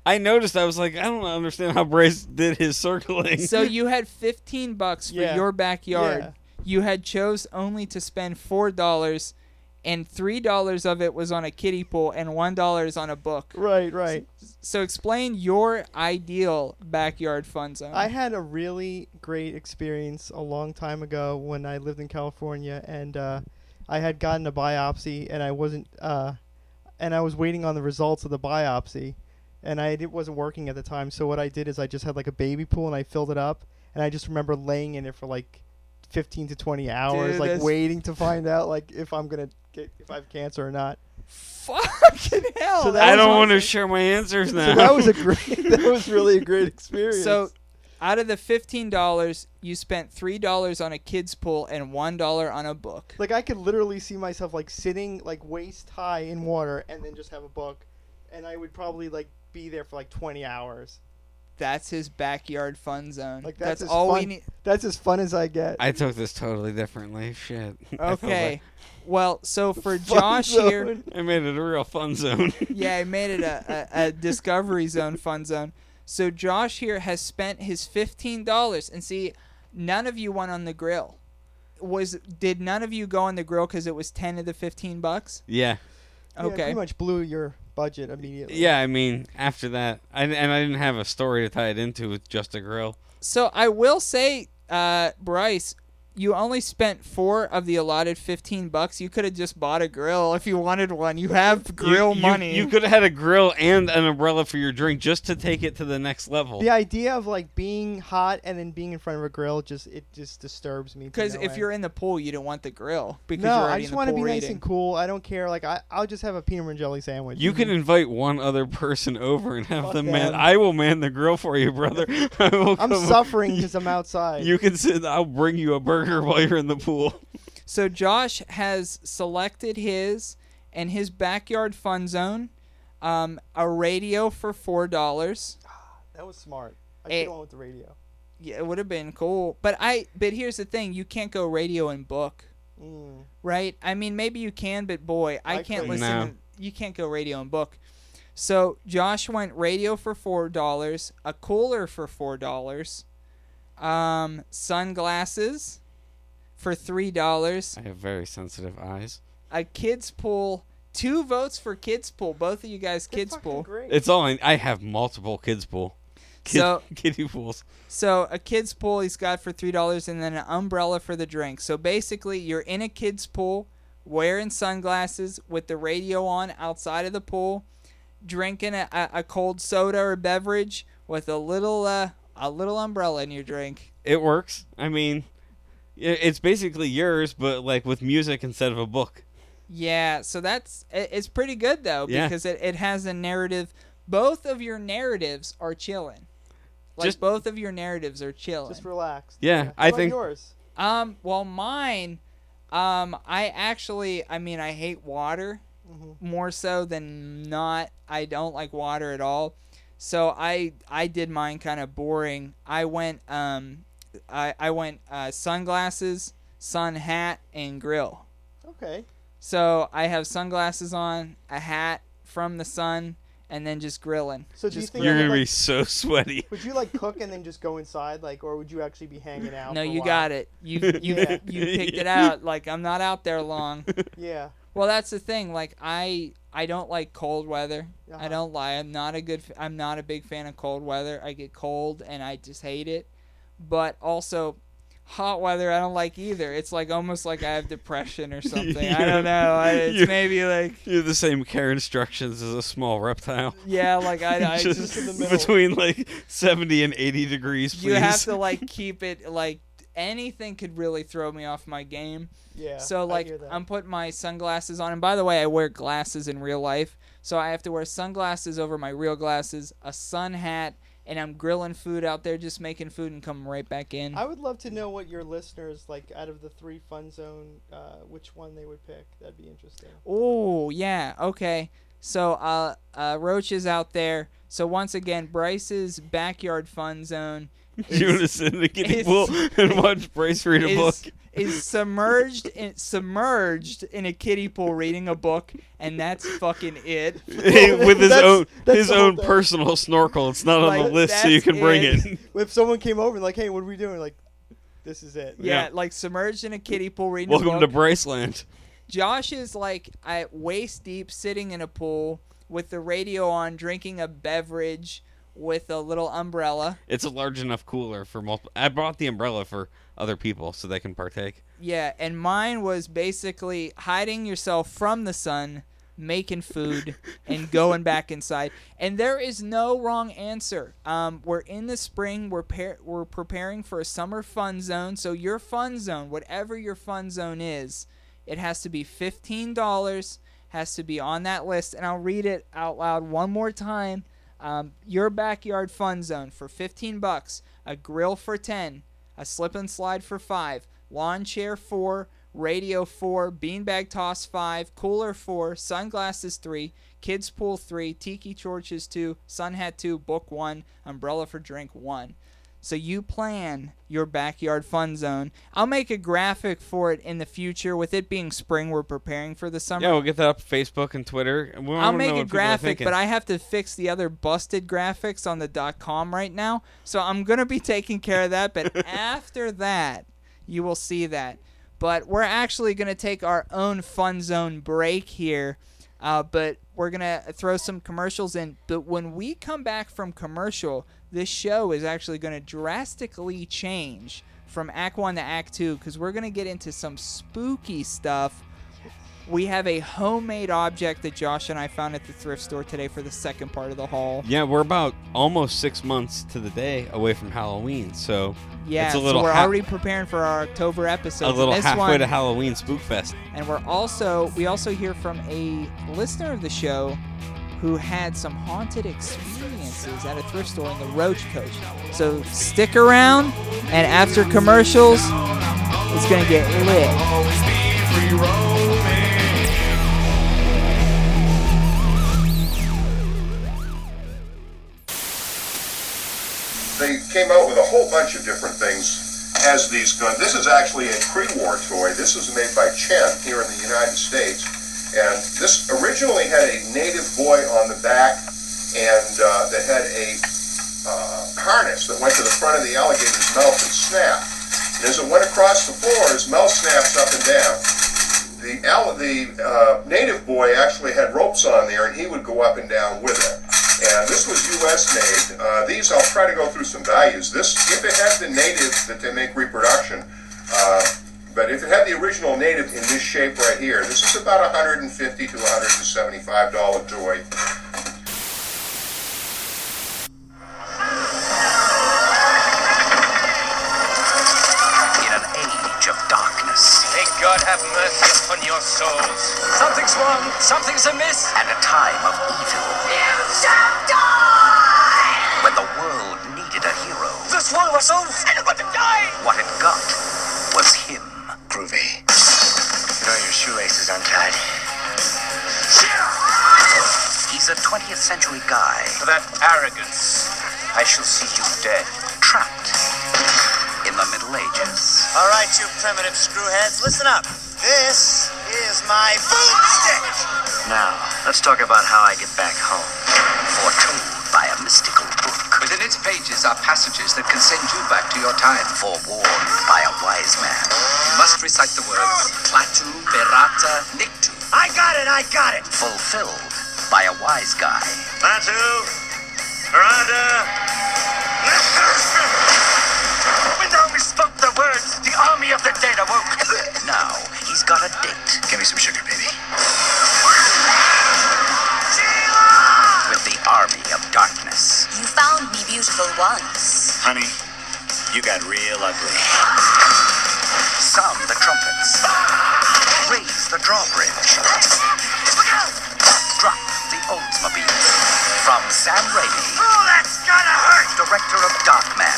I noticed. I was like, I don't understand how Bryce did his circling. So you had fifteen bucks for Yeah. your backyard. Yeah. You had chose only to spend four dollars, and three dollars of it was on a kiddie pool, and one dollar is on a book. Right, right. So explain your ideal backyard fun zone. I had a really great experience a long time ago when I lived in California, and uh, I had gotten a biopsy, and I wasn't, uh, and I was waiting on the results of the biopsy, and I it wasn't working at the time. So what I did is I just had like a baby pool, and I filled it up, and I just remember laying in it for like. 15 to 20 hours Dude, like that's- waiting to find out like if I'm going to get if I have cancer or not. Fucking hell. So I don't awesome. want to share my answers now. So that was a great that was really a great experience. So, out of the fifteen dollars, you spent three dollars on a kids pool and one dollar on a book. Like I could literally see myself like sitting like waist high in water and then just have a book, and I would probably like be there for like 20 hours. That's his backyard fun zone. Like, that's that's his all we need. That's as fun as I get. I took this totally differently. Shit. I felt Okay. Well, so for Fun Josh here, zone. like I made it a real fun zone. yeah, I made it a, a, a Discovery Zone fun zone. So Josh here has spent his fifteen dollars, and see, none of you went on the grill. Was did none of you go on the grill because it was ten of the fifteen bucks? yeah. Yeah, Okay. pretty much blew your budget immediately. Yeah. I mean, after that, I, and I didn't have a story to tie it into with just a grill. So I will say, uh, Bryce, you only spent four of the allotted fifteen bucks. You could have just bought a grill if you wanted one. You have grill you, money. You could have had a grill and an umbrella for your drink just to take it to the next level. The idea of like being hot and then being in front of a grill just it just disturbs me. Because no if end. you're in the pool, you don't want the grill because no, you're I just want to be rating. nice and cool. I don't care. Like I, I'll just have a peanut and jelly sandwich. You can invite one other person over and have Fuck them man. I will man the grill for you, brother. I will I'm suffering because I'm outside. You can sit. I'll bring you a burger while you're in the pool. So Josh has selected his and his backyard fun zone, um, a radio for four dollars. that was smart. I should have went with the radio. Yeah, it would have been cool. But I but here's the thing, you can't go radio and book, Mm. right? I mean maybe you can, but boy, I, I can't couldn't. listen No. to you can't go radio and book. So Josh went radio for four dollars, a cooler for four dollars, um, sunglasses for three dollars, I have very sensitive eyes. a kids pool, two votes for kids pool. Both of you guys They're kids fucking pool. Great. It's all. I, I have multiple kids pool. Kid, So kiddie pools. so a kids pool he's got for three dollars, and then an umbrella for the drink. So basically, you're in a kids pool, wearing sunglasses with the radio on outside of the pool, drinking a, a, a cold soda or beverage with a little uh, a little umbrella in your drink. It works. I mean, i- it's basically yours, but like with music instead of a book. Yeah, so that's it's pretty good though Yeah. because it, it has a narrative. Both of your narratives are chilling. Like Just- both of your narratives are chilling. Just relaxed. Yeah, How I about think- yours. Um, well, mine, um, I actually, I mean, I hate water Mhm. more so than not. I don't like water at all. So I, I did mine kind of boring. I went, um, I, I went uh, sunglasses, sun hat, and grill. Okay. So I have sunglasses on, a hat from the sun, and then just grilling. So do you Just think You're gonna be like, so sweaty. Would you like cook and then just go inside, like, or would you actually be hanging out? No, for a you while? got it. You you Yeah. you picked it out. Like I'm not out there long. Yeah. Well, that's the thing. Like I I don't like cold weather. I Uh-huh. don't lie. I'm not a good. I'm not a big fan of cold weather. I get cold and I just hate it. But also, hot weather I don't like either. It's like almost like I have depression or something. I don't know. It's You- maybe like You have the same care instructions as a small reptile. yeah, like I, I Just just in the middle. between like 70 and 80 degrees, please. you have to like keep it like anything could really throw me off my game. Yeah. So like. I'm putting my sunglasses on, and by the way, I wear glasses in real life, so I have to wear sunglasses over my real glasses, a sun hat, and I'm grilling food out there, just making food and coming right back in. I would love to know what your listeners like out of the three fun zone, uh, which one they would pick. That'd be interesting. Oh yeah, okay. So uh, uh, Roach is out there. So once again, Bryce's backyard fun zone you want to sit in the kiddie is- pool and watch Bryce read a book. is, is submerged in submerged in a kiddie pool reading a book, and that's fucking it. with his That's- own that's his own thing. personal snorkel. It's not on the list, so you that's can bring it. it. If someone came over and like, hey, what are we doing? Like, this is it. Yeah, Yeah. like submerged in a kiddie pool reading Welcome a to book. Bryceland. Josh is like at waist deep, sitting in a pool with the radio on, drinking a beverage with a little umbrella. It's a large enough cooler for multiple. I brought the umbrella for other people so they can partake. Yeah, and mine was basically hiding yourself from the sun, making food, and going back inside. And there is no wrong answer. Um, we're in the spring. We're par- we're preparing for a summer fun zone. So your fun zone, whatever your fun zone is, it has to be fifteen dollars. Has to be on that list, and I'll read it out loud one more time. Um, your backyard fun zone for fifteen bucks. A grill for ten a slip and slide for five, lawn chair four, radio four, beanbag toss five, cooler four, sunglasses three, kids pool three, tiki torches two, sun hat two, book one, umbrella for drink one. So you plan your backyard fun zone. I'll make a graphic for it in the future. With it being spring, we're preparing for the summer. Yeah, we'll get that up Facebook and Twitter. we I'll make a what people are graphic, but I have to fix the other busted graphics on the dot .com right now. So I'm gonna be taking care of that. But after that, you will see that. But we're actually gonna take our own fun zone break here. Uh, but we're gonna throw some commercials in. But when we come back from commercial, this show is actually gonna drastically change from Act One to Act Two because we're gonna get into some spooky stuff we have a homemade object that Josh and I found at the thrift store today for the second part of the haul. Yeah, we're about almost six months to the day away from Halloween, so Yeah, it's a little. so we're ha- already preparing for our October episode. a little this halfway one, to Halloween Spookfest. and we're also we also hear from a listener of the show who had some haunted experiences at a thrift store in the Roach Coach. So stick around, and after commercials, it's gonna get lit. They came out with a whole bunch of different things as these guns. This is actually a pre-war toy. This was made by Chein here in the United States, and this originally had a native boy on the back, and uh, that had a uh, harness that went to the front of the alligator's mouth and snapped. And as it went across the floor, his mouth snaps up and down. The, the uh, native boy actually had ropes on there, and he would go up and down with it. And this was U.S. made. Uh, these, I'll try to go through some values. This, if it had the native that they make reproduction, uh, but if it had the original native in this shape right here, this is about 150 to 175 dollar toy. in an age of darkness May God have mercy upon your souls. Something's wrong. Something's amiss. and a time of evil. You shall die! When the world needed a hero, This one of us all. I'm about to die. what it got shoelaces untied. He's a 20th century guy For that arrogance, I shall see you dead. trapped in the Middle Ages. All right, you primitive screwheads, listen up. This is my boomstick. Now, let's talk about how I get back home. Foretold by a mystical book. Within its pages are passages that can send you back to your time, forewarned by a wise man. You must recite the words Klaatu, Barada, Nikto. I got it, I got it! Fulfilled by a wise guy. Klaatu, Barada, When the words, the army of the dead awoke. Now, he's got a date. Give me some sugar, baby. With the army of darkness. Honey, you got real ugly. Sound the trumpets. Raise the drawbridge. Drop the Oldsmobile. From Sam Raimi. Oh, that's gonna hurt! Director of Darkman.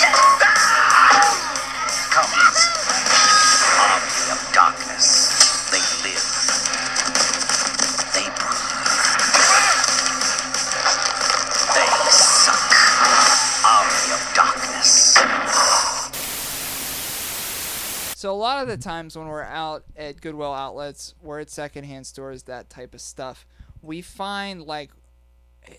Comes lot of the times when we're out at Goodwill outlets, we're at secondhand stores, that type of stuff, we find like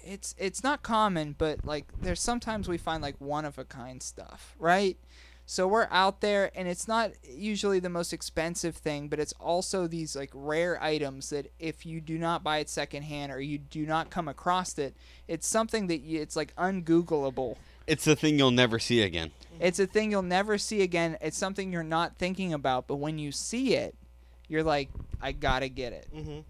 it's it's not common, but like there's sometimes we find like one of a kind stuff, right? So we're out there and it's not usually the most expensive thing, but it's also these like rare items that if you do not buy it secondhand or you do not come across it, it's something that you, it's like ungoogleable. It's the thing you'll never see again. It's a thing you'll never see again. It's something you're not thinking about, but when you see it, you're like, I gotta get it. Mhm.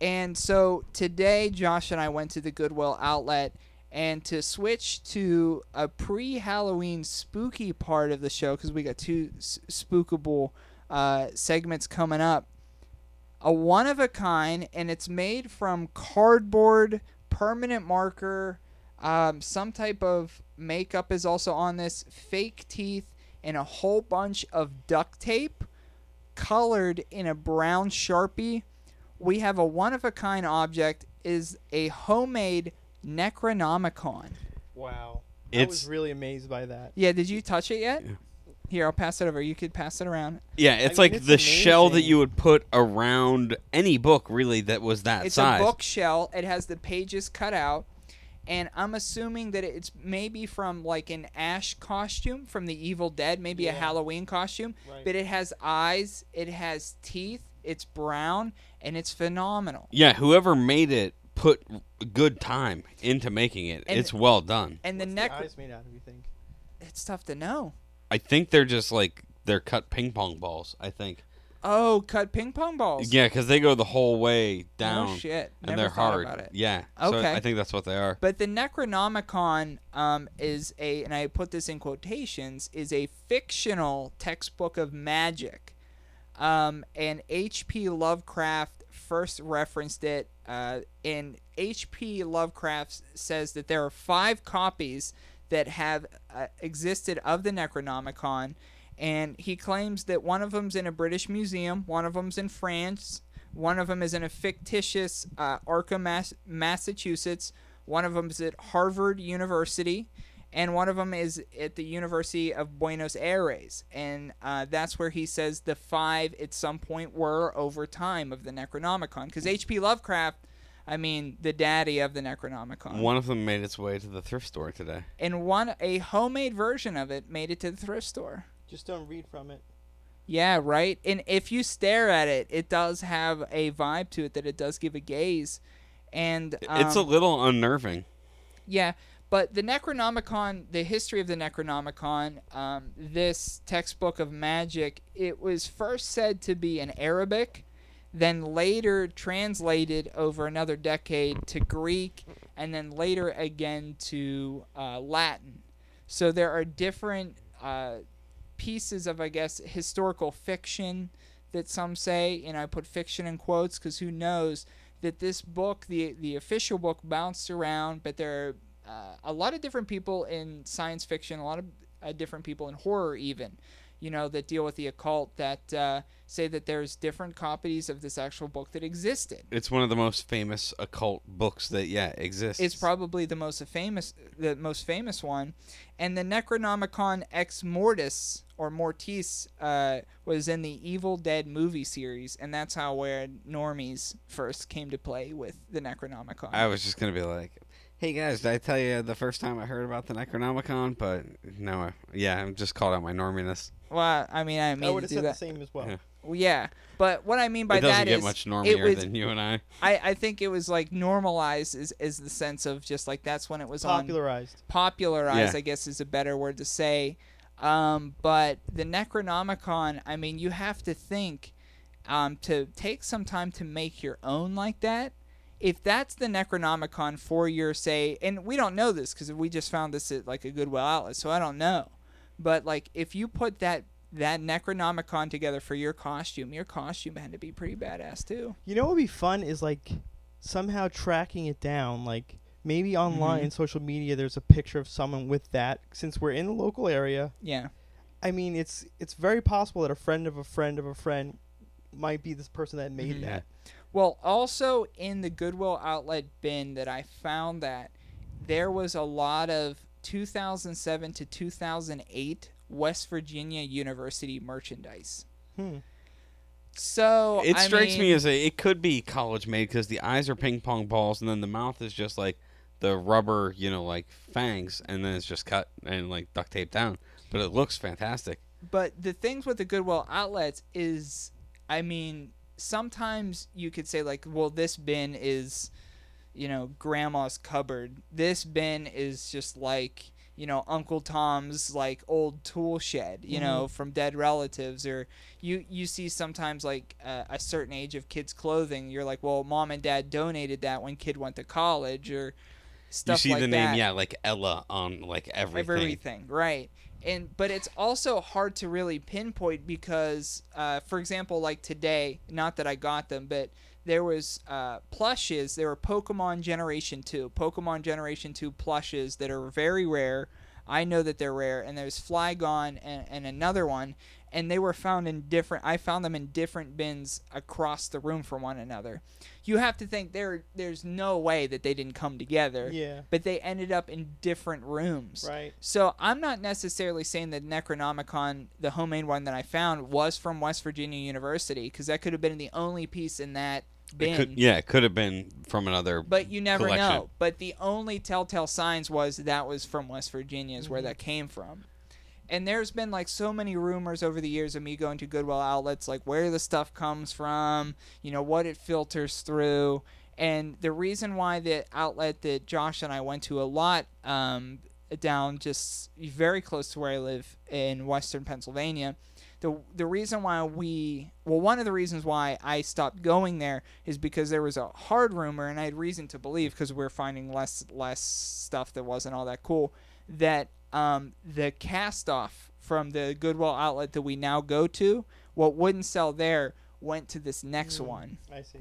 And so today, Josh and I went to the Goodwill outlet, and to switch to a pre-Halloween spooky part of the show because we got two s- spookable uh, segments coming up. A one of a kind, and it's made from cardboard, permanent marker, um, some type of makeup is also on this, fake teeth, and a whole bunch of duct tape colored in a brown sharpie. We have a one of a kind object is a homemade Necronomicon. Wow. I It's- was really amazed by that. Yeah, did you touch it yet? Here, I'll pass it over. You could pass it around. Yeah, it's mean, like it's the shell that amazing. you would put around any book, really, that was that size. It's size. a bookshell. It has the pages cut out, and I'm assuming that it's maybe from like an Ash costume from the Evil Dead, maybe a Halloween costume. Right. But it has eyes, it has teeth, it's brown, and it's phenomenal. Yeah, whoever made it put good time into making it. And- it's well done. And the What's neck, the eyes made out of, you think? it's tough to know. I think they're just like they're cut ping pong balls. I think. Oh, cut ping pong balls. Yeah, because they go the whole way down. No shit. And Never they're thought hard. about it. Yeah. So Okay. I think that's what they are. But the Necronomicon um, is a, and I put this in quotations, is a fictional textbook of magic. Um, and H.P. Lovecraft first referenced it. Uh, and H.P. Lovecraft says that there are five copies that have uh, existed of the Necronomicon. And he claims that one of them's in a British museum, one of them's in France, one of them is in a fictitious uh, Arkham, Mass- Massachusetts. One of them is at Harvard University, and one of them is at the University of Buenos Aires. And uh, that's where he says the five at some point were over time of the Necronomicon. Because H.P. Lovecraft, I mean, the daddy of the Necronomicon. One of them made its way to the thrift store today. and one, a homemade version of it, made it to the thrift store. Just don't read from it. Yeah, right. And if you stare at it, it does have a vibe to it that it does give a gaze. And it's a um, little unnerving. Yeah, but the Necronomicon, the history of the Necronomicon, um, this textbook of magic, it was first said to be in Arabic, then later translated over another decade to Greek, and then later again to uh, Latin. So there are different uh, pieces of, I guess, historical fiction that some say, and I put fiction in quotes because who knows that this book, the the official book, bounced around, but there are uh, a lot of different people in science fiction, a lot of uh, different people in horror, even, you know, that deal with the occult that uh, say that there's different copies of this actual book that existed. It's one of the most famous occult books that yeah exists. It's probably the most famous, the most famous one, and the Necronomicon Ex Mortis or Mortis uh, was in the Evil Dead movie series, and that's how where normies first came to play with the Necronomicon. I was just gonna be like, "Hey guys, did I tell you the first time I heard about the Necronomicon?" But no, I, yeah, I'm just called out my norminess. well, I mean, I I would have said that. the same as well. Yeah. Well, yeah, but what I mean by that is it doesn't that get is much it normier was, than you and I. I, I think it was like normalized is, is the sense of just like that's when it was on Popularized. popularized, Yeah. I guess is a better word to say. Um, but the Necronomicon, I mean, you have to think um, to take some time to make your own like that. If that's the Necronomicon for your say, and we don't know this because we just found this at like a Goodwill outlet, so I don't know. But like if you put that that Necronomicon together for your costume, your costume had to be pretty badass too. You know what would be fun is like somehow tracking it down. Like maybe online, Mhm. social media, there's a picture of someone with that. Since we're in the local area, Yeah. I mean, it's it's very possible that a friend of a friend of a friend might be this person that made Mhm. that. Well, also in the Goodwill outlet bin that I found that there was a lot of 2007 to 2008 West Virginia University merchandise. Hmm. So It I strikes mean, me as a it could be college made because the eyes are ping pong balls and then the mouth is just like the rubber, you know, like fangs, and then it's just cut and like duct taped down. But it looks fantastic. But the things with the Goodwill outlets is, I mean, sometimes you could say like, well, this bin is, you know, grandma's cupboard. This bin is just like, you know, Uncle Tom's like old tool shed, you know, from dead relatives. Or you you see sometimes like uh, a certain age of kids' clothing. You're like, well, mom and dad donated that when kid went to college or stuff you see like the that. name, yeah, like Ella on like everything. everything right. And but it's also hard to really pinpoint because uh, for example like today not that i got them but there was uh, plushes. There were pokemon generation 2 pokemon generation 2 plushes that are very rare. I know that they're rare. And there's flygon and, and another one and they were found in different i found them in different bins across the room from one another you have to think there there's no way that they didn't come together Yeah. but they ended up in different rooms Right. so I'm not necessarily saying that Necronomicon, the homemade one that I found, was from West Virginia University because that could have been the only piece in that bin. It could, yeah, it could have been from another. But you never collection. know. But the only telltale signs was that was from West Virginia is where Mm-hmm. that came from. And there's been like so many rumors over the years of me going to Goodwill outlets, like where the stuff comes from, you know, what it filters through. And the reason why the outlet that Josh and I went to a lot um, down just very close to where I live in Western Pennsylvania, the the reason why we well one of the reasons why I stopped going there is because there was a hard rumor and I had reason to believe because we are finding less less stuff that wasn't all that cool that um, the cast off from the Goodwill outlet that we now go to what wouldn't sell there went to this next one I see.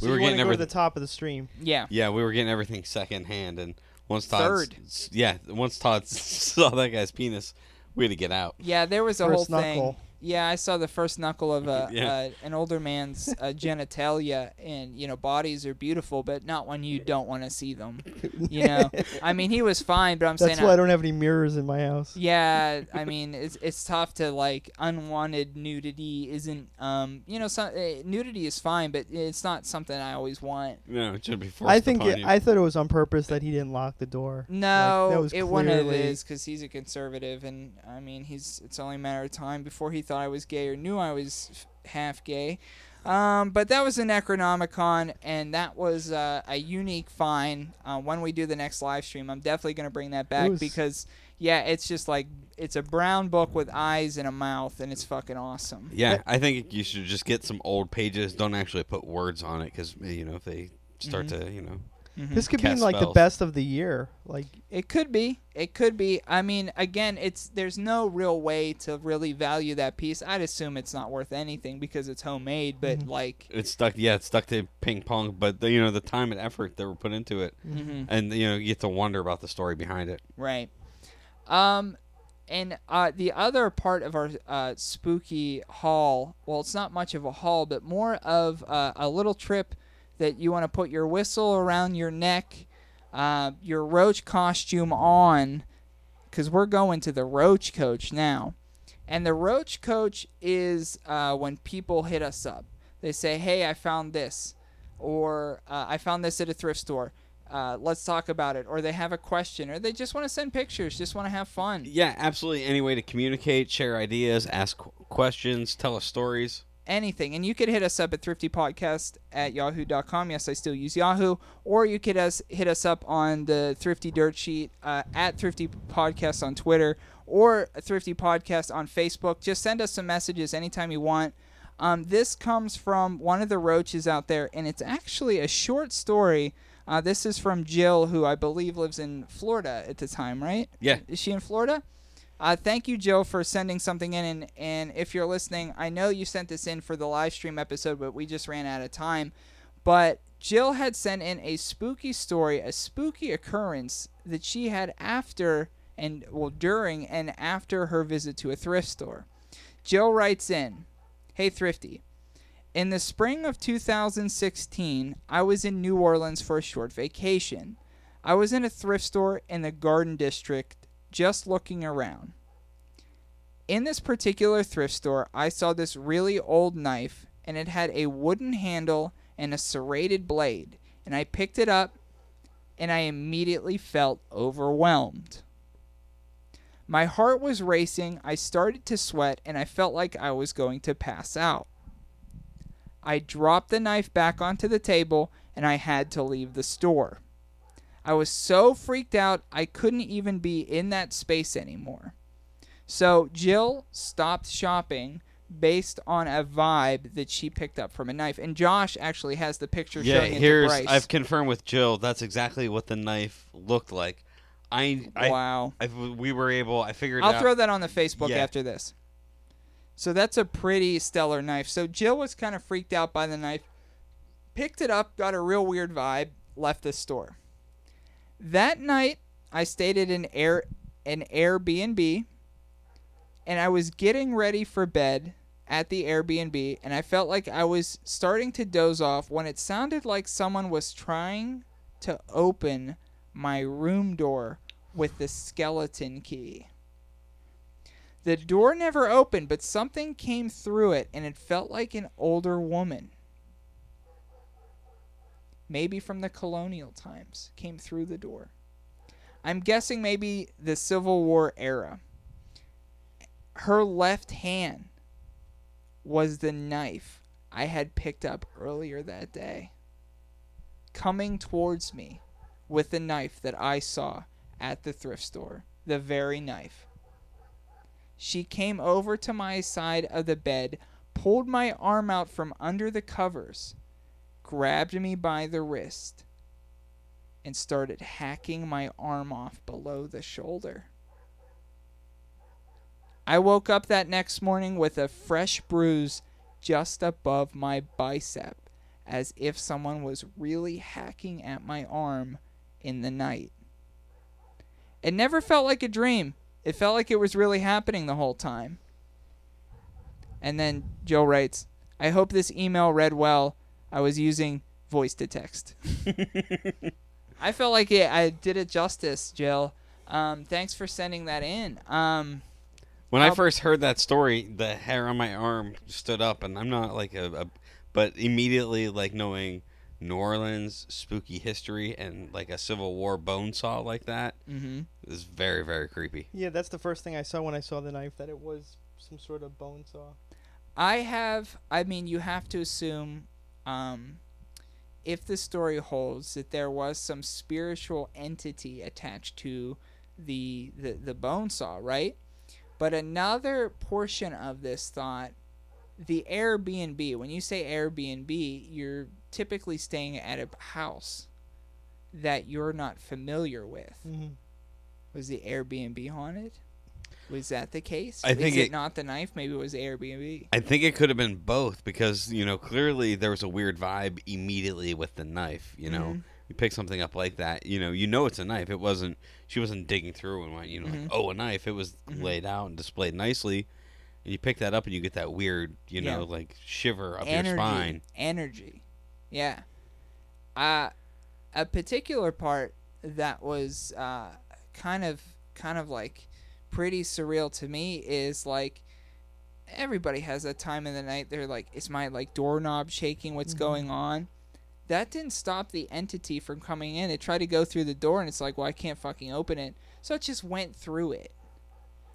We were you getting to go to the top of the stream. yeah Yeah, we were getting everything secondhand, and once Todd, Third. yeah, once Todd saw that guy's penis, we had to get out. Yeah, there was a First whole thing. Knuckle. Yeah, I saw the first knuckle of a, Yeah. uh, an older man's uh, genitalia, and you know, bodies are beautiful, but not when you don't want to see them. You know, I mean, he was fine, but I'm That's saying, that's why uh, I don't have any mirrors in my house. yeah, I mean, it's it's tough to like unwanted nudity isn't um you know so, uh, nudity is fine, but it's not something I always want. No, it should be forced I think upon it, you. I thought it was on purpose that he didn't lock the door. Like, No, that was it wouldn't have clearly- is because he's a conservative, and I mean, he's it's only a matter of time before he thought I was gay or knew I was half gay. Um, but that was a Necronomicon, and that was uh, a unique find. Uh, when we do the next live stream, I'm definitely gonna bring that back was- because yeah, it's just like it's a brown book with eyes and a mouth, and it's fucking awesome. yeah, I think you should just get some old pages. Don't actually put words on it because you know if they start Mm-hmm. to you know. This could be Cast like the best of the year. Like It could be. It could be. I mean, again, it's there's no real way to really value that piece. I'd assume it's not worth anything because it's homemade, but Mm-hmm. like It's stuck. Yeah, it's stuck to ping pong, but the, you know the time and effort that were put into it, Mm-hmm. and you know you get to wonder about the story behind it. right. Um and uh, the other part of our uh, spooky haul, well, it's not much of a haul, but more of uh, a little trip that you want to put your whistle around your neck, uh, your roach costume on, because we're going to the roach coach now. And the roach coach is uh, when people hit us up. They say, "Hey, I found this," or uh, "I found this at a thrift store. Uh, let's talk about it." Or they have a question, or they just want to send pictures, just want to have fun. Yeah, absolutely. Any way to communicate, share ideas, ask questions, tell us stories. Anything. And you could hit us up at thriftypodcast at yahoo.com. Yes, I still use Yahoo. Or you could us, hit us up on the Thrifty Dirt Sheet uh, at Thrifty Podcast on Twitter or Thrifty Podcast on Facebook. Just send us some messages anytime you want. Um, this comes from one of the roaches out there, and it's actually a short story. Uh, this is from Jill, who I believe lives in Florida at the time, right? Yeah. Is she in Florida? Uh, thank you, Jill, for sending something in. And, and if you're listening, I know you sent this in for the live stream episode, but we just ran out of time. But Jill had sent in a spooky story, a spooky occurrence that she had after and, well, during and after her visit to a thrift store. Jill writes in Hey, Thrifty. In the spring of 2016, I was in New Orleans for a short vacation. I was in a thrift store in the Garden District just looking around. In this particular thrift store, I saw this really old knife, and it had a wooden handle and a serrated blade. And I picked it up, and I immediately felt overwhelmed. My heart was racing, I started to sweat, and I felt like I was going to pass out. I dropped the knife back onto the table, and I had to leave the store. I was so freaked out I couldn't even be in that space anymore. So Jill stopped shopping based on a vibe that she picked up from a knife. And Josh actually has the picture Yeah, showing it here's Bryce. I've confirmed with Jill. That's exactly what the knife looked like. I, I Wow. I, we were able. I figured. I'll out, throw that on the Facebook Yeah. after this. So that's a pretty stellar knife. So Jill was kind of freaked out by the knife, picked it up, got a real weird vibe, left the store. That night, I stayed at an air an Airbnb, and I was getting ready for bed at the Airbnb, and I felt like I was starting to doze off when it sounded like someone was trying to open my room door with the skeleton key. The door never opened, but something came through it, and it felt like an older woman. Maybe from the colonial times, came through the door. I'm guessing maybe the Civil War era. Her left hand was the knife I had picked up earlier that day. Coming towards me with the knife that I saw at the thrift store. The very knife. She came over to my side of the bed, pulled my arm out from under the covers, grabbed me by the wrist, and started hacking my arm off below the shoulder. I woke up that next morning with a fresh bruise just above my bicep, as if someone was really hacking at my arm in the night. It never felt like a dream. It felt like it was really happening the whole time. And then Joe writes, I hope this email read well. I was using voice to text. I felt like it, I did it justice, Jill. Um, thanks for sending that in. Um, When I I'll- first heard that story, the hair on my arm stood up, and I'm not like a, a but immediately like knowing New Orleans spooky history and like a Civil War bone saw like that Mhm. is very very creepy. Yeah, that's the first thing I saw when I saw the knife. That it was some sort of bone saw. I have. I mean, you have to assume, um, if the story holds, that there was some spiritual entity attached to the the the bone saw, right? But another portion of this thought, the Airbnb. When you say Airbnb, you're typically staying at a house that you're not familiar with. Mhm. Was the Airbnb haunted? Was that the case? I think Is it, it- not the knife? Maybe it was Airbnb. I think it could have been both because you know clearly there was a weird vibe immediately with the knife. You know, Mhm. you pick something up like that, you know, you know it's a knife. It wasn't. She wasn't digging through and went, you know, Mhm. like, oh, a knife. It was Mhm. laid out and displayed nicely. And you pick that up and you get that weird, you Yeah. know, like shiver up energy, your spine. Energy. Yeah. Uh, a particular part that was uh, kind of kind of like pretty surreal to me is like everybody has that time in the night they're like is my like doorknob shaking? What's Mhm. going on? That didn't stop the entity from coming in. It tried to go through the door and it's like well i can't fucking open it. So it just went through it.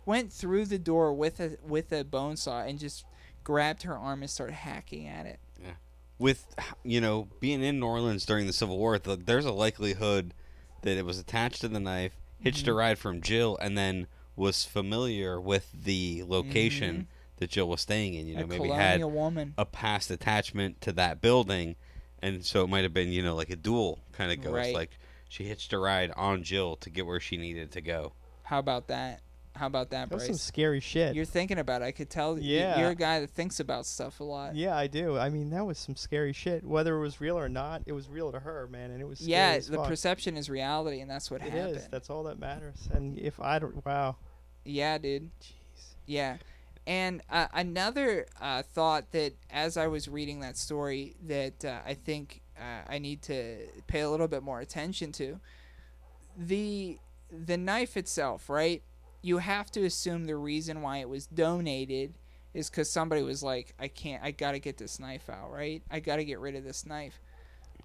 Went through the door with a with a bone saw and just grabbed her arm and started hacking at it. Yeah. With you know being in New Orleans during the Civil War, th there's a likelihood that it was attached to the knife, hitched a Mhm. ride from Jill, and then was familiar with the location that Jill was staying in. You know, Mm-hmm. A maybe had woman. a past attachment to that building, and so it might have been you know like a dual kind of ghost. Right. Like she hitched a ride on Jill to get where she needed to go. How about that? How about that, That was Bryce? some scary shit. You're thinking about it. I could tell. Yeah. You're a guy that thinks about stuff a lot. Yeah, I do. I mean, that was some scary shit. Whether it was real or not, it was real to her, man, and it was. Scary Yeah, as the fuck. perception is reality, and that's what It happened. is. That's all that matters. And if I don't, wow. Yeah, dude. Jeez. Yeah. And uh, another uh, thought that as I was reading that story that uh, I think uh, I need to pay a little bit more attention to the the knife itself, right? You have to assume the reason why it was donated is because somebody was like, I can't, I gotta get this knife out, right? I gotta get rid of this knife.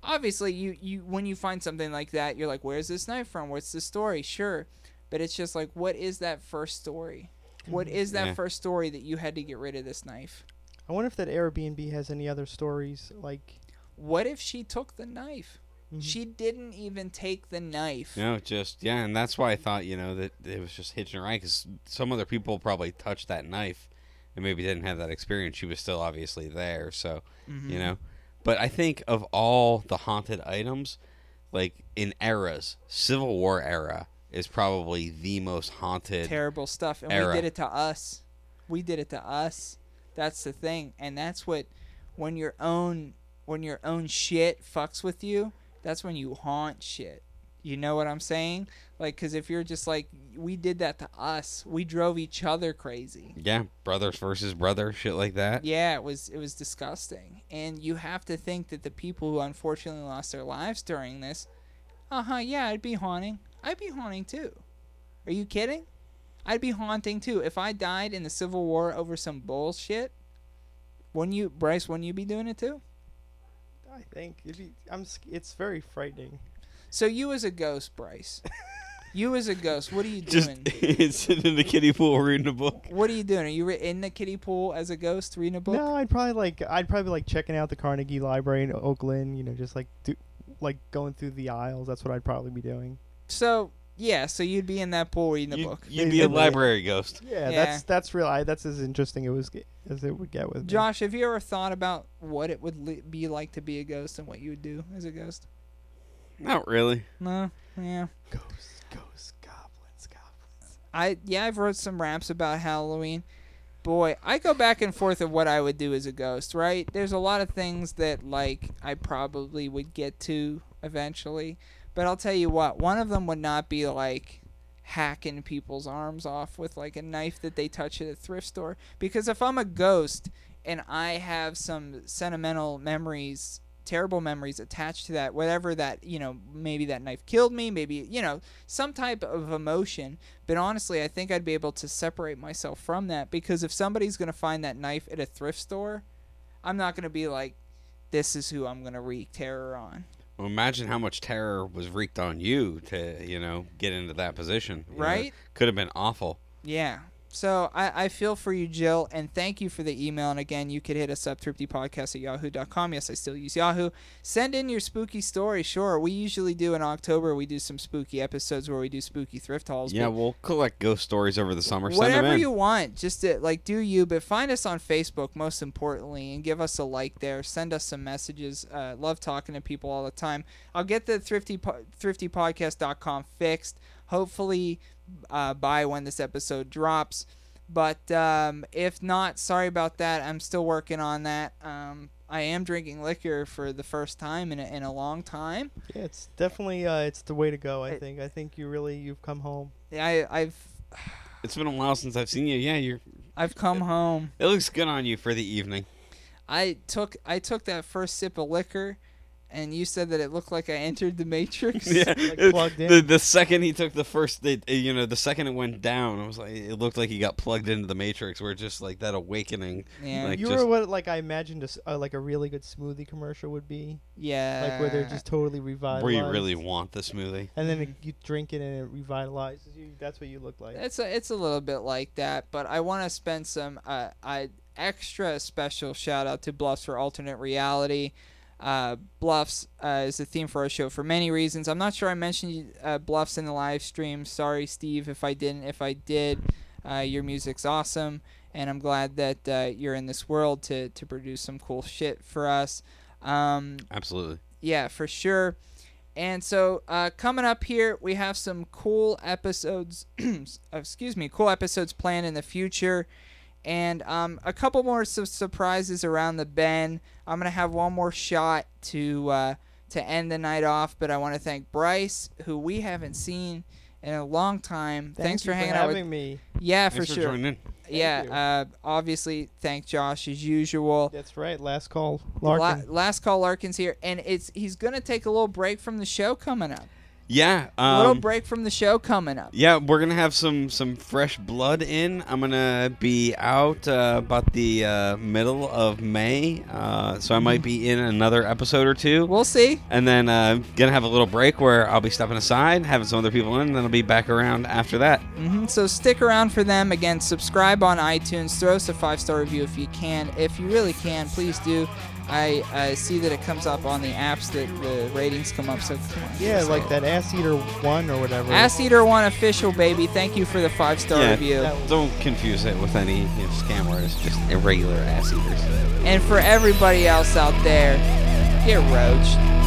Obviously, you you when you find something like that, you're like, where's this knife from? What's the story? Sure, but it's just like, what is that first story? What is that Yeah. first story that you had to get rid of this knife? I wonder if that Airbnb has any other stories like. What if she took the knife? Mhm. She didn't even take the knife. No, just yeah, and that's why I thought you know that it was just hitching a ride because some other people probably touched that knife and maybe didn't have that experience. She was still obviously there, so Mm-hmm. you know. But I think of all the haunted items, like in eras, Civil War era is probably the most haunted. Terrible stuff. And Era. we did it to us. We did it to us. That's the thing. And that's what when your own when your own shit fucks with you, that's when you haunt shit. You know what I'm saying? Like cuz if you're just like we did that to us. We drove each other crazy. yeah, brothers versus brother, shit like that. Yeah, it was it was disgusting. And you have to think that the people who unfortunately lost their lives during this, uh-huh, yeah, it'd be haunting. I'd be haunting too. Are you kidding? I'd be haunting too. If I died in the Civil War over some bullshit, wouldn't you Bryce, wouldn't you be doing it too? I think it'd be, I'm. It's very frightening. So you as a ghost, Bryce. you as a ghost, what are you Just doing? sitting in the kiddie pool reading a book. what are you doing? Are you re- in the kiddie pool as a ghost reading a book? No, I'd probably like. I'd probably like checking out the Carnegie Library in Oakland. You know, just like do, like going through the aisles. That's what I'd probably be doing. So, yeah, so you'd be in that pool reading the You, book. you'd be a library ghost. Yeah, Yeah. that's that's real. I, that's as interesting it was as it would get with me. Josh, have you ever thought about what it would li- be like to be a ghost and what you would do as a ghost? Not really. No, yeah. Ghosts, ghosts, goblins, goblins. I yeah, I've wrote some raps about Halloween. Boy, I go back and forth of what I would do as a ghost, right? There's a lot of things that like I probably would get to eventually, but I'll tell you what, one of them would not be like hacking people's arms off with like a knife that they touch at a thrift store. Because if I'm a ghost and I have some sentimental memories terrible memories attached to that whatever that you know maybe that knife killed me maybe you know some type of emotion but honestly i think i'd be able to separate myself from that. Because if somebody's going to find that knife at a thrift store i'm not going to be like this is who i'm going to wreak terror on Well, imagine how much terror was wreaked on you to, you know, get into that position. you know? Right? Could have been awful. Yeah. So I, I feel for you, Jill, and thank you for the email. And again, you could hit us up, thriftypodcast at yahoo.com. Yes, I still use Yahoo. Send in your spooky story. Sure. We usually do in October, we do some spooky episodes where we do spooky thrift hauls. Yeah, we'll collect ghost stories over the summer. Whatever you want. Just to, like do you, but find us on Facebook most importantly and give us a like there. Send us some messages. Uh, love talking to people all the time. I'll get the thrifty po- thriftypodcast.com fixed. Hopefully uh, by when this episode drops. But um, if not, sorry about that. I'm still working on that. Um, I am drinking liquor for the first time in a, in a long time. Yeah, it's definitely uh, it's the way to go. I It- think. I think you really you've come home. Yeah, I, I've It's been a while since I've seen you. Yeah, you're. I've come home. It looks good on you for the evening. I took I took that first sip of liquor, and you said that it looked like I entered the Matrix. Yeah, Like plugged in. the the second he took the first, it, it- you know, the second it went down, it was like it looked like he got plugged into the Matrix, where just like that awakening. Yeah. like you just, were what like I imagined a s uh, like a really good smoothie commercial would be, yeah. like where they're just totally revitalized. where you really want the smoothie. And then it, you drink it and it revitalizes you. That's what you look like. It's a it's a little bit like that, but I want to spend some uh I extra special shout out to Bluffs for alternate reality. Uh, Bluffs uh, is the theme for our show for many reasons. I'm not sure I mentioned uh, Bluffs in the live stream. Sorry, Steve, if I didn't. If I did, uh, your music's awesome, and I'm glad that uh, you're in this world to to produce some cool shit for us. Um, Absolutely. yeah, for sure. And so uh, coming up here, we have some cool episodes. excuse me, cool episodes planned in the future, and um, a couple more su- surprises around the bend. I'm gonna have one more shot to uh, to end the night off, but I want to thank Bryce, who we haven't seen in a long time. Thank Thanks for hanging out having with me. Yeah, for Thanks for sure. joining in. yeah, uh, obviously, thank Josh as usual. That's right. Last call, La- Larkin. last call, Larkin's here, and it's he's gonna take a little break from the show coming up. Yeah. A little Um, break from the show coming up. yeah, we're gonna have some some fresh blood in. I'm gonna be out uh, about the uh, middle of May, uh, so I might be in another episode or two. We'll see. And then uh, gonna have a little break where I'll be stepping aside, having some other people in, and then I'll be back around after that. hmm So stick around for them. Again, subscribe on iTunes. Throw us a five star review if you can. If you really can, please do. I, I see that it comes up on the apps that the ratings come up. So come on. Yeah, like that ass eater one or whatever. Ass Eater One official baby. Thank you for the five star yeah, review. don't confuse it with any you know, scam artists, just irregular ass eaters. And for everybody else out there, get roached.